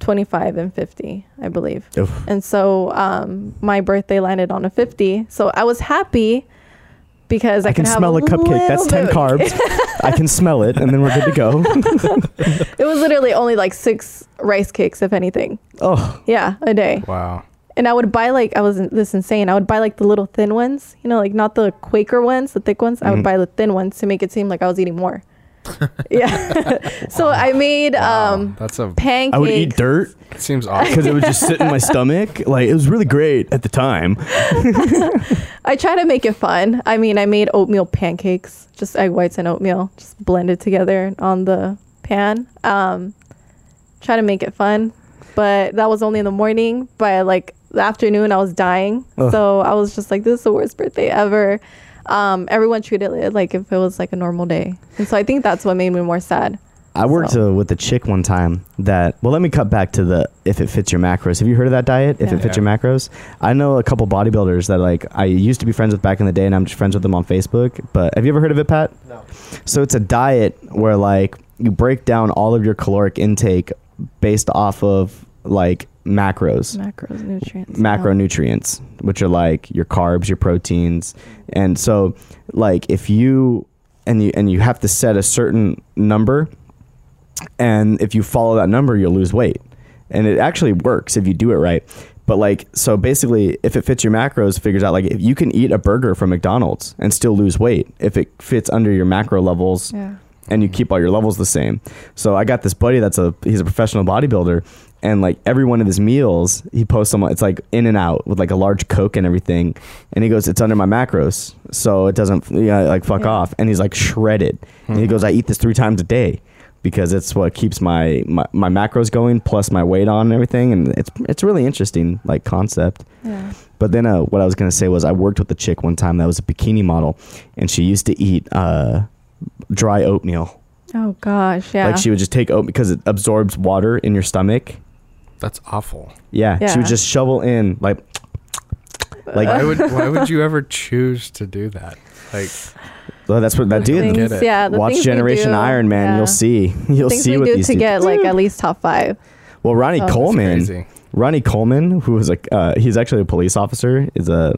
Speaker 3: 25 and 50, I believe.
Speaker 1: Oof.
Speaker 3: And so um, my birthday landed on a 50. So I was happy because I,
Speaker 1: I can
Speaker 3: could have
Speaker 1: smell a cupcake. That's 10
Speaker 3: bit-
Speaker 1: carbs. [laughs] I can smell it and then we're good to go. [laughs]
Speaker 3: It was literally only like six rice cakes, if anything.
Speaker 1: oh,
Speaker 3: Yeah, a day.
Speaker 4: Wow.
Speaker 3: And I would buy like I was this insane. I would buy like the little thin ones, you know, like not the Quaker ones, the thick ones. I
Speaker 1: Mhm.
Speaker 3: would buy the thin ones to make it seem like I was eating more. [laughs] yeah. [laughs] so I made
Speaker 4: Wow.
Speaker 3: um
Speaker 4: That's a
Speaker 3: pancakes.
Speaker 1: I would eat dirt
Speaker 4: seems awful.
Speaker 1: because it would just sit in my stomach. Like it was really great at the time. [laughs]
Speaker 3: I try to make it fun. I mean, I made oatmeal pancakes, just egg whites and oatmeal, just blended together on the pan. Um, try to make it fun, but that was only in the morning. By like the afternoon, I was dying.
Speaker 1: Ugh.
Speaker 3: So I was just like, "This is the worst birthday ever." Um, everyone treated it like if it was like a normal day, and so I think that's what made me more sad.
Speaker 1: I worked
Speaker 3: So-
Speaker 1: uh, with a chick one time that. Well, let me cut back to the if it fits your macros. Have you heard of that diet? If
Speaker 3: Yeah.
Speaker 1: it fits
Speaker 4: Yeah.
Speaker 1: your macros, I know a couple bodybuilders that like I used to be friends with back in the day, and I'm just friends with them on Facebook. But have you ever heard of it, Pat?
Speaker 5: No.
Speaker 1: So it's a diet where like you break down all of your caloric intake based off of like macros
Speaker 3: Macros, nutrients,
Speaker 1: macronutrients, which are like your carbs, your proteins, and so like if you and you and you have to set a certain number, and if you follow that number, you'll lose weight, and it actually works if you do it right. But like so, basically, if it fits your macros, figures out like if you can eat a burger from McDonald's and still lose weight if it fits under your macro levels
Speaker 3: Yeah.
Speaker 1: and you keep all your levels the same. So I got this buddy that's a he's a professional bodybuilder and like every one of his meals he posts them it's like in and out with like a large coke and everything and he goes it's under my macros so it doesn't yeah like fuck
Speaker 3: Yeah.
Speaker 1: off and he's like shredded and he goes I eat this 3 times a day because it's what keeps my, my my macros going plus my weight on and everything and it's it's really interesting like concept
Speaker 3: Yeah.
Speaker 1: but then uh, what I was gonna say was I worked with a chick one time that was a bikini model, and she used to eat uh, dry oatmeal.
Speaker 3: Oh gosh, yeah.
Speaker 1: Like she would just take oat because it absorbs water in your stomach.
Speaker 4: That's awful.
Speaker 1: Yeah, she would just shovel in like [tsk] like
Speaker 4: Why would why would [laughs] you ever choose to do that? Like
Speaker 1: well, that's what that dude.
Speaker 4: don't
Speaker 3: things,
Speaker 4: get it.
Speaker 3: yeah. The
Speaker 1: Watch Generation
Speaker 3: do,
Speaker 1: Iron Man,
Speaker 3: yeah.
Speaker 1: you'll see. [laughs] You'll
Speaker 3: things
Speaker 1: see
Speaker 3: we
Speaker 1: what
Speaker 3: do
Speaker 1: these
Speaker 3: to
Speaker 1: dudes-
Speaker 3: get like at least top five.
Speaker 1: Well, Ronnie
Speaker 3: Oh.
Speaker 1: Coleman. Ronnie Coleman, who was like, uh, he's actually a police officer, is a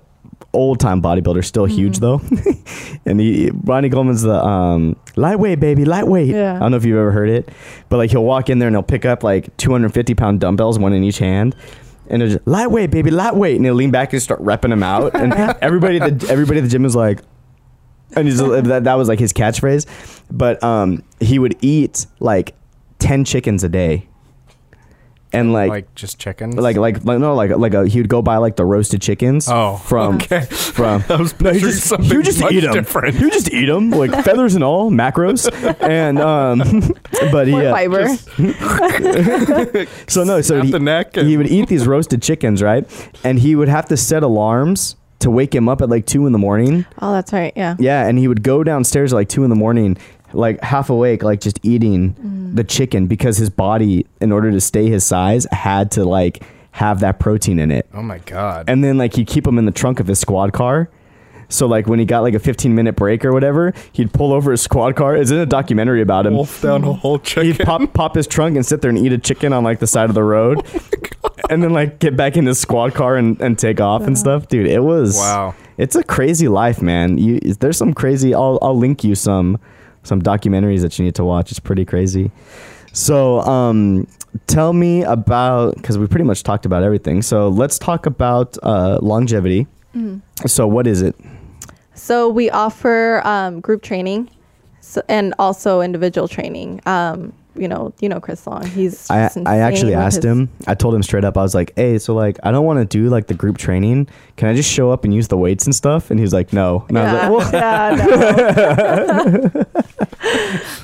Speaker 1: old time bodybuilder, still huge though. [laughs] and he, Ronnie Coleman's the um, lightweight baby, lightweight.
Speaker 3: Yeah.
Speaker 1: I don't know if you've ever heard it, but like he'll walk in there and he'll pick up like 250 pound dumbbells, one in each hand. And it's lightweight, baby, lightweight, and he'll lean back and start repping them out, and [laughs] everybody, at the everybody at the gym is like, and he's, that that was like his catchphrase. But um, he would eat like ten chickens a day, and
Speaker 4: like,
Speaker 1: like
Speaker 4: just chickens.
Speaker 1: like like like no like like a, he would go buy like the roasted chickens.
Speaker 4: Oh,
Speaker 1: from
Speaker 4: okay.
Speaker 1: from. [laughs]
Speaker 4: I was
Speaker 1: No, he just,
Speaker 4: something
Speaker 1: he would just
Speaker 4: much
Speaker 1: eat them.
Speaker 4: different.
Speaker 1: He would just eat them like [laughs] feathers and all macros, and um, [laughs] but he
Speaker 3: More
Speaker 1: uh,
Speaker 3: fiber.
Speaker 1: so no so
Speaker 4: Snap
Speaker 1: he,
Speaker 4: the neck and-
Speaker 1: he would eat these roasted chickens right, and he would have to set alarms to wake him up at like two in the morning.
Speaker 3: oh, that's right. Yeah.
Speaker 1: Yeah, and he would go downstairs at like two in the morning, like half awake, like just eating
Speaker 3: Mm.
Speaker 1: the chicken because his body, in order to stay his size, had to like have that protein in it.
Speaker 4: oh my god.
Speaker 1: And then like he'd keep him in the trunk of his squad car. So like when he got like a 15 minute break or whatever, he'd pull over his squad car. It's in a documentary about him.
Speaker 4: wolf down a whole chicken.
Speaker 1: He'd pop pop his trunk and sit there and eat a chicken on like the side of the road, [laughs] and then like get back in his squad car and, and take off and stuff. Dude, it was
Speaker 4: Wow.
Speaker 1: It's a crazy life, man. You there's some crazy. I'll I'll link you some some documentaries that you need to watch. It's pretty crazy. So um, tell me about because we pretty much talked about everything. So let's talk about uh, longevity. So what is it?
Speaker 3: So we offer um, group training, so, and also individual training. Um, you know, you know Chris Long. He's
Speaker 1: I, I actually asked
Speaker 3: his-
Speaker 1: him. I told him straight up. I was like, "Hey, so like, I don't want to do like the group training. Can I just show up and use the weights and stuff?" And he's like, "No." And I
Speaker 3: Yeah,
Speaker 1: was like,
Speaker 3: yeah, no.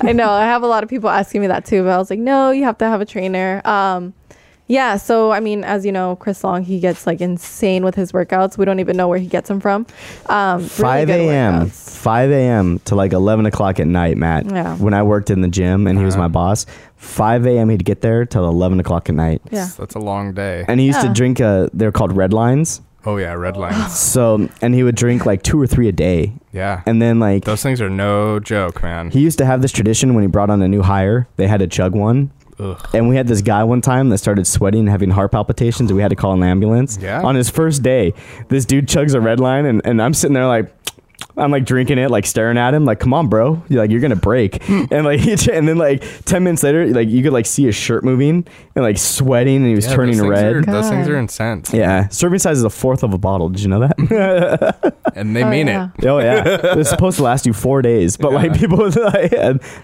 Speaker 3: [laughs] I know. I have a lot of people asking me that too, but I was like, no, you have to have a trainer. Um, yeah. So I mean, as you know, Chris Long, he gets like insane with his workouts. We don't even know where he gets them from. Um,
Speaker 1: 5
Speaker 3: good
Speaker 1: a.m. 5 a.m. to like 11 o'clock at night, Matt.
Speaker 3: Yeah.
Speaker 1: When I worked in the gym and he was
Speaker 4: Uh-huh.
Speaker 1: my boss, 5 a.m. he'd get there till 11 o'clock at night.
Speaker 3: Yeah.
Speaker 4: That's a long day.
Speaker 1: And he used to drink, uh, they're called red lines.
Speaker 4: oh yeah, red lines. [laughs]
Speaker 1: So, and he would drink like two or three a day.
Speaker 4: Yeah.
Speaker 1: And then like,
Speaker 4: Those things are no joke, man.
Speaker 1: he used to have this tradition when he brought on a new hire, they had to chug one.
Speaker 4: Ugh.
Speaker 1: And we had this guy one time that started sweating and having heart palpitations, and we had to call an ambulance.
Speaker 4: Yeah.
Speaker 1: On his first day, this dude chugs a red line, and, and I'm sitting there like, I'm like drinking it, like staring at him, like, come on, bro, you're like you're gonna break, hmm. and like, [laughs] and then like ten minutes later, like you could like see his shirt moving and like sweating, and he was
Speaker 4: Yeah,
Speaker 1: turning
Speaker 4: those things
Speaker 1: red.
Speaker 4: Are, those things are intense.
Speaker 1: yeah, serving size is a fourth of a bottle. Did you know that? [laughs]
Speaker 4: And they
Speaker 3: Oh,
Speaker 4: mean
Speaker 3: yeah.
Speaker 4: it.
Speaker 1: oh yeah, it's supposed to last you four days, but like people [laughs] like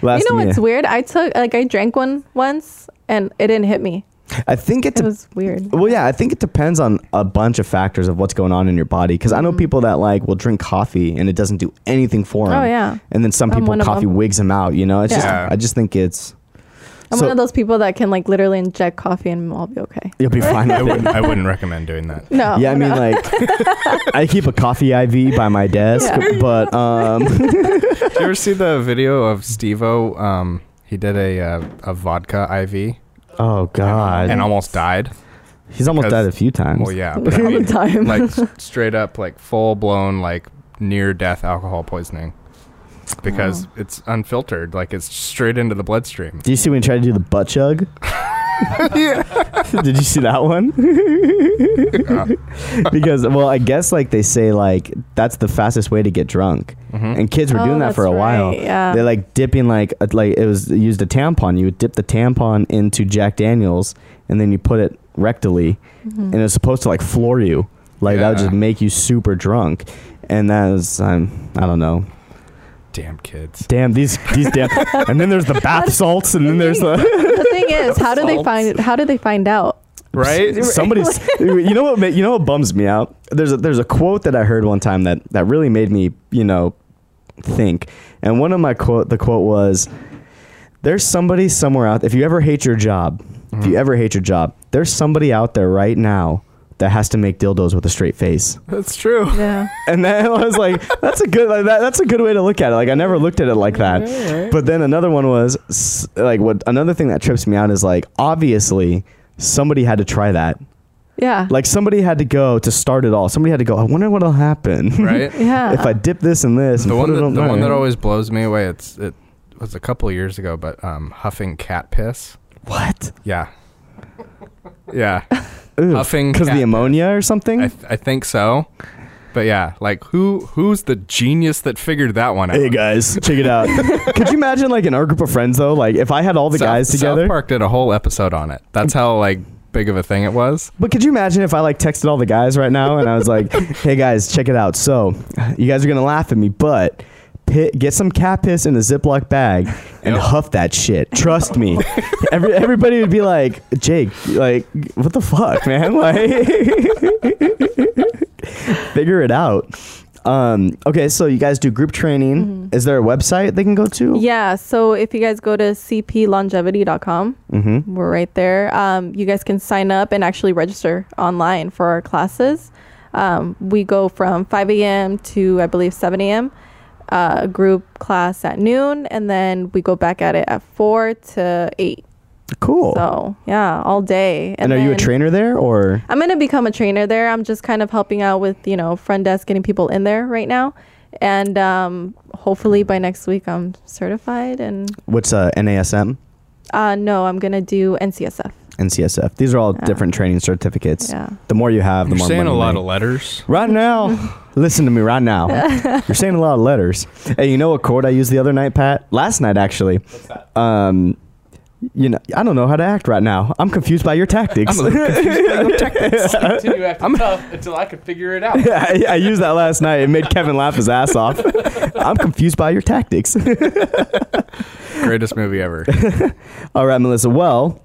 Speaker 1: last
Speaker 3: You know
Speaker 1: me.
Speaker 3: what's weird? I took like I drank one once and it didn't hit me.
Speaker 1: I think it
Speaker 3: It was weird.
Speaker 1: Well, yeah, I think it depends on a bunch of factors of what's going on in your body. Because I know people that like will drink coffee and it doesn't do anything for them.
Speaker 3: Mm-hmm. Oh, yeah.
Speaker 1: And then some
Speaker 3: I'm
Speaker 1: people coffee
Speaker 3: them.
Speaker 1: wigs them out. You know, it's
Speaker 4: Yeah.
Speaker 1: just I just think it's
Speaker 3: I'm
Speaker 1: So-
Speaker 3: one of those people that can like literally inject coffee and I'll be okay.
Speaker 1: You'll be fine.
Speaker 4: I wouldn't. I wouldn't recommend doing that.
Speaker 3: No.
Speaker 1: Yeah, I mean,
Speaker 3: no.
Speaker 1: like, [laughs] I keep a coffee IV by my desk,
Speaker 3: Yeah.
Speaker 1: but um, [laughs]
Speaker 4: Did you ever see the video of Steve-O? Um, he did a uh, a vodka IV
Speaker 1: oh god,
Speaker 4: and almost died.
Speaker 1: he's almost died a few times.
Speaker 4: Well, yeah, [laughs] but I
Speaker 3: all the
Speaker 4: mean,
Speaker 3: time.
Speaker 4: like s- straight up, like full blown, like near death alcohol poisoning because it's unfiltered. Like it's straight into the bloodstream.
Speaker 1: Do you see when he tried to do the butt chug? [laughs] [laughs] Did you see that one? [laughs] because well, I guess like they say like that's the fastest way to get drunk,
Speaker 4: Mhm.
Speaker 1: and kids were
Speaker 3: Oh,
Speaker 1: doing that for a
Speaker 3: that's
Speaker 1: while.
Speaker 3: yeah.
Speaker 1: They're like dipping like a- like it was used a tampon. You would dip the tampon into Jack Daniels, and then you put it rectally,
Speaker 3: Mm-hmm.
Speaker 1: and it's supposed to like floor you. Like that would just make you super drunk, and that was um, I don't know.
Speaker 4: Damn kids.
Speaker 1: Damn these these damn. [laughs] and then there's the bath salts, and then there's the.
Speaker 3: the thing is, [laughs] how do they
Speaker 4: Salts.
Speaker 3: find? How do they find out?
Speaker 4: Right? [laughs]
Speaker 1: Somebody's. you know what? ma- You know what bums me out. There's a there's a quote that I heard one time that that really made me you know think. And one of my quote the quote was, "There's somebody somewhere out. If you ever hate your job, if you mm-hmm. ever hate your job, there's somebody out there right now." That has to make dildos with a straight face,
Speaker 4: That's true.
Speaker 3: Yeah. [laughs]
Speaker 1: and then I was like, "That's a good like, that, that's a good way to look at it." Like I never looked at it like that. But then another one was like what another thing that trips me out is like obviously somebody had to try that.
Speaker 3: Yeah.
Speaker 1: Like somebody had to go to start it all. Somebody had to go. I wonder what'll happen.
Speaker 4: Right?
Speaker 3: yeah. [laughs]
Speaker 1: if I dip this and this.
Speaker 4: The
Speaker 1: put
Speaker 4: one that,
Speaker 1: on
Speaker 4: the one that always blows me away. It's it was a couple of years ago, but um, huffing cat piss.
Speaker 1: what?
Speaker 4: Yeah. Yeah. Huffing
Speaker 1: because the ammonia or something.
Speaker 4: I, th- I think so. But yeah, like who who's the genius that figured that one out?
Speaker 1: hey guys, [laughs] check it out. Could you imagine like in our group of friends though? Like if I had all the
Speaker 4: South-
Speaker 1: guys together.
Speaker 4: South Park did a whole episode on it. That's how like big of a thing it was.
Speaker 1: But could you imagine if I like texted all the guys right now and I was like, "Hey guys, check it out." So, you guys are gonna laugh at me, but pi get some cat piss in a Ziploc bag and
Speaker 4: Yep.
Speaker 1: huff that shit. Trust me. Every everybody would be like, "Jake, like, what the fuck, man? [laughs] Like, figure it out." Um, okay, so you guys do group training. Is there a website they can go to?
Speaker 3: Mm-hmm. yeah. So if you guys go to cplongevity.com,
Speaker 1: Mm-hmm.
Speaker 3: we're right there. Um, you guys can sign up and actually register online for our classes. Um, we go from 5 a.m. to I believe 7 a.m. Uh, group class at noon, and then we go back at it at four to eight.
Speaker 1: Cool.
Speaker 3: So yeah, all day.
Speaker 1: and are you a
Speaker 3: then-
Speaker 1: trainer there or?
Speaker 3: I'm gonna become a trainer there. I'm just kind of helping out with you know front desk, getting people in there right now, and um, hopefully by next week I'm certified. And
Speaker 1: What's uh, NASM?
Speaker 3: uh, no, I'm gonna do NCSF.
Speaker 1: NCSF. These are all
Speaker 3: Yeah.
Speaker 1: different training certificates.
Speaker 3: Yeah.
Speaker 1: The more you have, the
Speaker 4: You're
Speaker 1: more
Speaker 4: saying a
Speaker 1: money you
Speaker 4: lot
Speaker 1: make.
Speaker 4: of letters.
Speaker 1: Right now, [laughs] listen to me right now. [laughs] You're saying a lot of letters. Hey, you know what chord I used the other night, Pat? Last night, actually.
Speaker 5: What's that?
Speaker 1: Um, you know, I don't know how to act right now. I'm confused by your tactics.
Speaker 4: I'm a little confused by your tactics. [laughs]
Speaker 5: Continue acting tough until I can figure it out. [laughs]
Speaker 1: I, I used that last night. It made Kevin laugh his ass off. I'm confused by your tactics.
Speaker 4: Greatest movie ever.
Speaker 1: All right, Melissa. Well,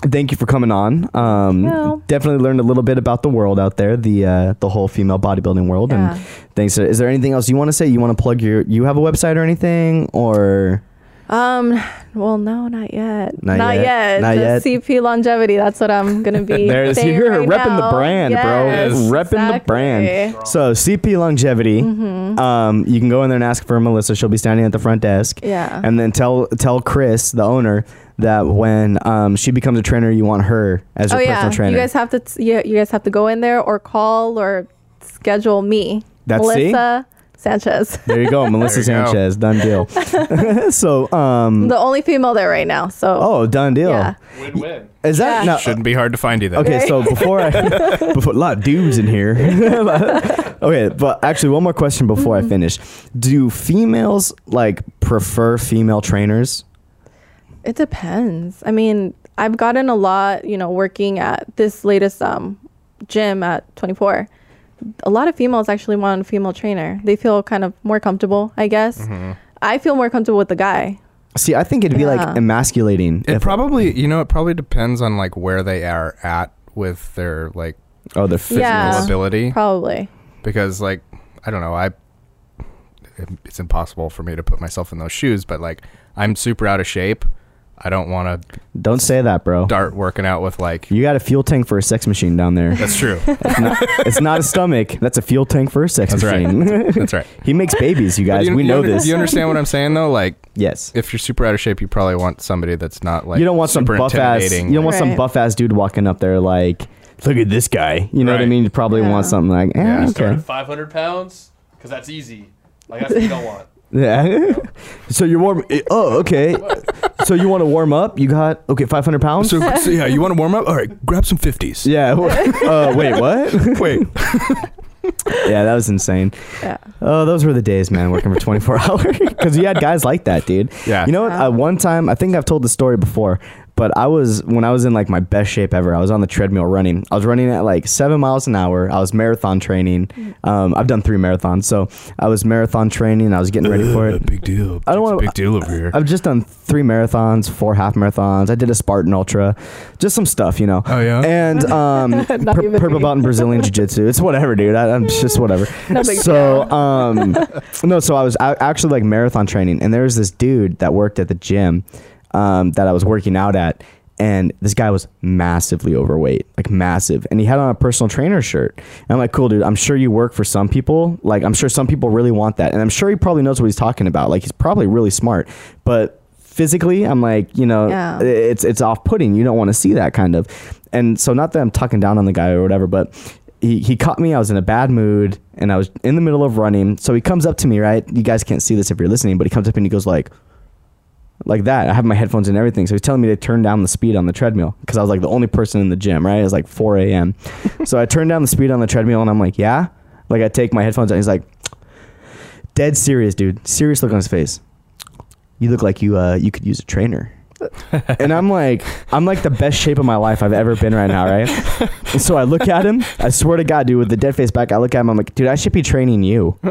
Speaker 1: thank you for coming on. Um. Definitely learned a little bit about the world out there, the uh, the whole female bodybuilding world.
Speaker 3: Yeah.
Speaker 1: And thanks. Is there anything else you want to say? You want to plug your? You have a website or anything? Or
Speaker 3: Um, well, no, not yet.
Speaker 1: Not yet?
Speaker 3: yet.
Speaker 1: Not
Speaker 3: Just
Speaker 1: yet?
Speaker 3: CP longevity. That's what I'm gonna be. [laughs]
Speaker 1: there's
Speaker 3: saying
Speaker 1: you're
Speaker 3: right
Speaker 1: repping
Speaker 3: now.
Speaker 1: the brand,
Speaker 3: Yes,
Speaker 1: bro. Repping the brand. So CP Longevity.
Speaker 3: Mm-hmm.
Speaker 1: Um, you can go in there and ask for Melissa. She'll be standing at the front desk.
Speaker 3: Yeah.
Speaker 1: And then tell tell Chris, the owner, that when um, she becomes a trainer, you want her as your
Speaker 3: oh
Speaker 1: personal
Speaker 3: yeah,
Speaker 1: trainer.
Speaker 3: you guys have to. T- yeah, you guys have to go in there or call or schedule me.
Speaker 1: That's- see?
Speaker 3: Melissa Sanchez.
Speaker 1: there you go, Melissa
Speaker 4: There you go.
Speaker 1: Sanchez. Done deal. [laughs] [laughs] so, um,
Speaker 3: the only female there right now. So
Speaker 1: oh, done deal.
Speaker 3: yeah.
Speaker 5: Win-win.
Speaker 1: Is that
Speaker 3: Yeah.
Speaker 1: no?
Speaker 4: Shouldn't be hard to find you though.
Speaker 1: Okay, so before I [laughs] before a lot of dudes in here. okay, but actually one more question before
Speaker 3: Mm-hmm.
Speaker 1: I finish. Do females like prefer female trainers?
Speaker 3: It depends. I mean, I've gotten a lot, you know, working at this latest um, gym at 24. A lot of females actually want a female trainer. They feel kind of more comfortable, I guess.
Speaker 1: Mm-hmm.
Speaker 3: I feel more comfortable with the guy.
Speaker 1: See, I think it'd be like emasculating.
Speaker 4: It
Speaker 1: if-
Speaker 4: probably, you know, it probably depends on like where they are at with their like
Speaker 1: oh, they're
Speaker 4: physical
Speaker 3: Yeah.
Speaker 4: ability.
Speaker 3: Probably.
Speaker 4: Because like, I don't know, I it's impossible for me to put myself in those shoes, but like I'm super out of shape, I don't want to
Speaker 1: Don't say that, bro.
Speaker 4: start working out with like.
Speaker 1: You got a fuel tank for a sex machine down there.
Speaker 4: That's true. [laughs]
Speaker 1: It's not, it's not a stomach. That's a fuel tank for a sex
Speaker 4: That's right.
Speaker 1: machine.
Speaker 4: That's right. [laughs]
Speaker 1: he makes babies, you guys.
Speaker 4: you-
Speaker 1: we
Speaker 4: you
Speaker 1: know
Speaker 4: under-
Speaker 1: this.
Speaker 4: You understand what I'm saying though? Like,
Speaker 1: yes.
Speaker 4: if you're super out of shape, you probably want somebody that's not like
Speaker 1: you don't want some buff ass. You don't want some buff ass dude walking up there like, look at this guy. You know what I mean? You probably
Speaker 3: Yeah.
Speaker 1: want something like, eh,
Speaker 4: Yeah.
Speaker 5: Start
Speaker 1: okay.
Speaker 5: at 500 pounds because that's easy. Like that's what you don't want.
Speaker 1: Yeah. [laughs] so you're warm. Oh, okay. so you want to warm up? You got okay, 500 pounds.
Speaker 4: So, so yeah, you want to warm up? All right, grab some fifties.
Speaker 1: yeah. [laughs] uh, wait, what? [laughs]
Speaker 4: Wait.
Speaker 1: yeah, that was insane.
Speaker 3: Yeah.
Speaker 1: Oh, those were the days, man, working for 24 hours. Because you had guys like that, dude.
Speaker 4: Yeah.
Speaker 1: You know what?
Speaker 3: Wow.
Speaker 1: Uh, one time, I think I've told the story before, but I was, when I was in like my best shape ever, I was on the treadmill running. I was running at like seven miles an hour. I was marathon training. Um, I've done three marathons. So I was marathon training. I was getting ready for it. [laughs]
Speaker 4: Big deal.
Speaker 1: I don't
Speaker 4: a
Speaker 1: wanna-
Speaker 4: big deal over here.
Speaker 1: I've just done three marathons, four half marathons. I did a Spartan Ultra, just some stuff, you know.
Speaker 4: Oh, yeah?
Speaker 1: And [laughs] um, pur- purple
Speaker 3: me.
Speaker 1: belt in Brazilian Jiu Jitsu. It's whatever, dude. I, I'm just [laughs] whatever.
Speaker 3: No big
Speaker 1: so um, no, so I was a- actually like marathon training, and there was this dude that worked at the gym um, that I was working out at. And this guy was massively overweight, like massive. And he had on a personal trainer shirt. And I'm like, cool, dude. I'm sure you work for some people. Like, I'm sure some people really want that. And I'm sure he probably knows what he's talking about. Like, he's probably really smart. But physically, I'm like, you know,
Speaker 3: Yeah.
Speaker 1: it's it's off putting. You don't want to see that kind of. And so, not that I'm talking down on the guy or whatever, but he, he caught me. I was in a bad mood and I was in the middle of running. So he comes up to me, right? You guys can't see this if you're listening, but he comes up and he goes like, like that. I have my headphones and everything. So he's telling me to turn down the speed on the treadmill because I was like the only person in the gym, right? It was like 4 a.m. so I turned down the speed on the treadmill and I'm like, yeah. Like I take my headphones out. He's like, dead serious, dude. Serious look on his face. You look like you uh you could use a trainer. [laughs] and I'm like, I'm like the best shape of my life I've ever been right now, right? And so I look at him. I swear to God, dude, with the dead face back, I look at him. I'm like, dude, I should be training you. And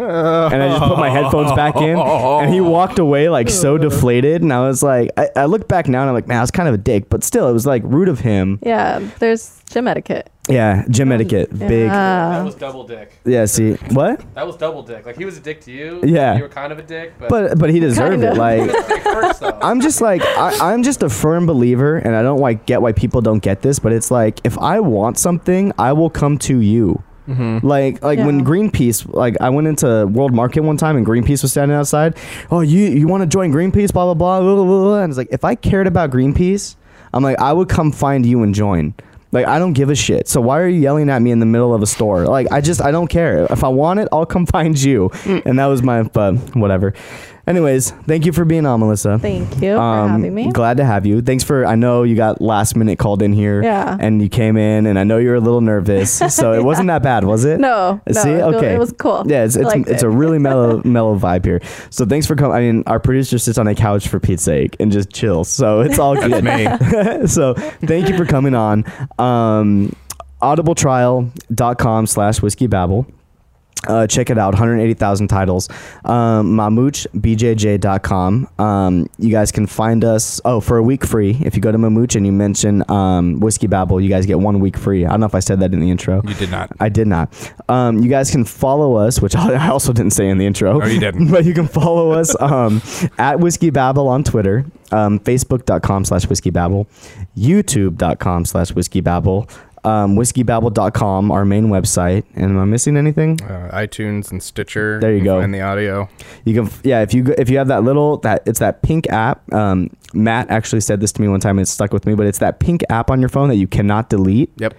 Speaker 1: I just put my headphones back in, and he walked away like so deflated. And I was like, I, I look back now and I'm like, man, I was kind of a dick, but still, it was like rude of him.
Speaker 3: Yeah, there's gym etiquette.
Speaker 1: Yeah, gym etiquette, big.
Speaker 5: that
Speaker 3: Yeah.
Speaker 5: was double dick.
Speaker 1: Yeah, see what?
Speaker 5: That was double dick. Like he was a dick to you.
Speaker 1: Yeah.
Speaker 5: You were kind of a dick, but.
Speaker 1: But but he deserved
Speaker 3: Kinda.
Speaker 1: it. Like
Speaker 5: He was a dick first though.
Speaker 1: I'm just like I, I'm just a firm believer, and I don't like get why people don't get this, but it's like if I want something, I will come to you. Mm-hmm. Like like when
Speaker 3: Yeah.
Speaker 1: Greenpeace, like I went into World Market one time and Greenpeace was standing outside. Oh, you you want to join Greenpeace? Blah blah blah. blah, blah, blah. And it's like if I cared about Greenpeace, I'm like I would come find you and join. Like I don't give a shit. So why are you yelling at me in the middle of a store? Like I just I don't care. If I want it, I'll come [laughs] find you. Mm. And that was my but whatever. Anyways, thank you for being on, Melissa.
Speaker 3: Thank you
Speaker 1: Um,
Speaker 3: for having me.
Speaker 1: Glad to have you. Thanks for. I know you got last minute called in here.
Speaker 3: Yeah.
Speaker 1: And you came in, and I know you were a little nervous, [laughs] so it wasn't that bad, was it?
Speaker 3: No, no,
Speaker 1: See,
Speaker 3: it-
Speaker 1: okay,
Speaker 3: it was cool.
Speaker 1: Yeah, it's
Speaker 3: I
Speaker 1: it's,
Speaker 3: liked
Speaker 1: it's
Speaker 3: it.
Speaker 1: a really mellow [laughs] mellow vibe here. So thanks for coming. I mean, our producer sits on a couch for Pete's sake and just chills, so it's all good.
Speaker 4: me. [laughs]
Speaker 1: so thank you for coming on. Um, audibletrial.com slash whiskey babble. Uh, check it out 180,000 titles. Um, mamutebjj.com. Um, you guys can find us. Oh, for a week free. If you go to Mamute and you mention um, Whiskey Babble, you guys get one week free. I don't know if I said that in the intro.
Speaker 4: You did not.
Speaker 1: I did not. Um, you guys can follow us, which I also didn't say in the intro.
Speaker 4: No, you didn't. [laughs]
Speaker 1: but you can follow us um, at Whiskey Babble on Twitter, um, Facebook.com slash Whiskey Babble, YouTube.com slash Whiskey Babble, um, WhiskeyBabble.com, our main website. And am I missing anything?
Speaker 4: Uh, iTunes and Stitcher.
Speaker 1: There you go.
Speaker 4: And the audio.
Speaker 1: You can, yeah. If you go- if you have that little that it's that pink app. Um, Matt actually said this to me one time. and It stuck with me, but it's that pink app on your phone that you cannot delete.
Speaker 4: Yep.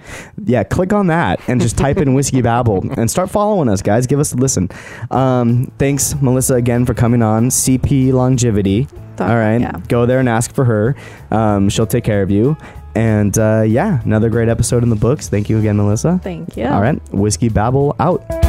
Speaker 1: Yeah, click on that and just type in Whiskey Babble [laughs] and start following us, guys. Give us a listen. Um, thanks, Melissa, again for coming on. CP Longevity.
Speaker 3: Thought-
Speaker 1: All right,
Speaker 3: yeah.
Speaker 1: go there and ask for her. Um, she'll take care of you. And uh, yeah, another great episode in the books. Thank you again, Melissa.
Speaker 3: Thank you.
Speaker 1: All right, Whiskey Babble out.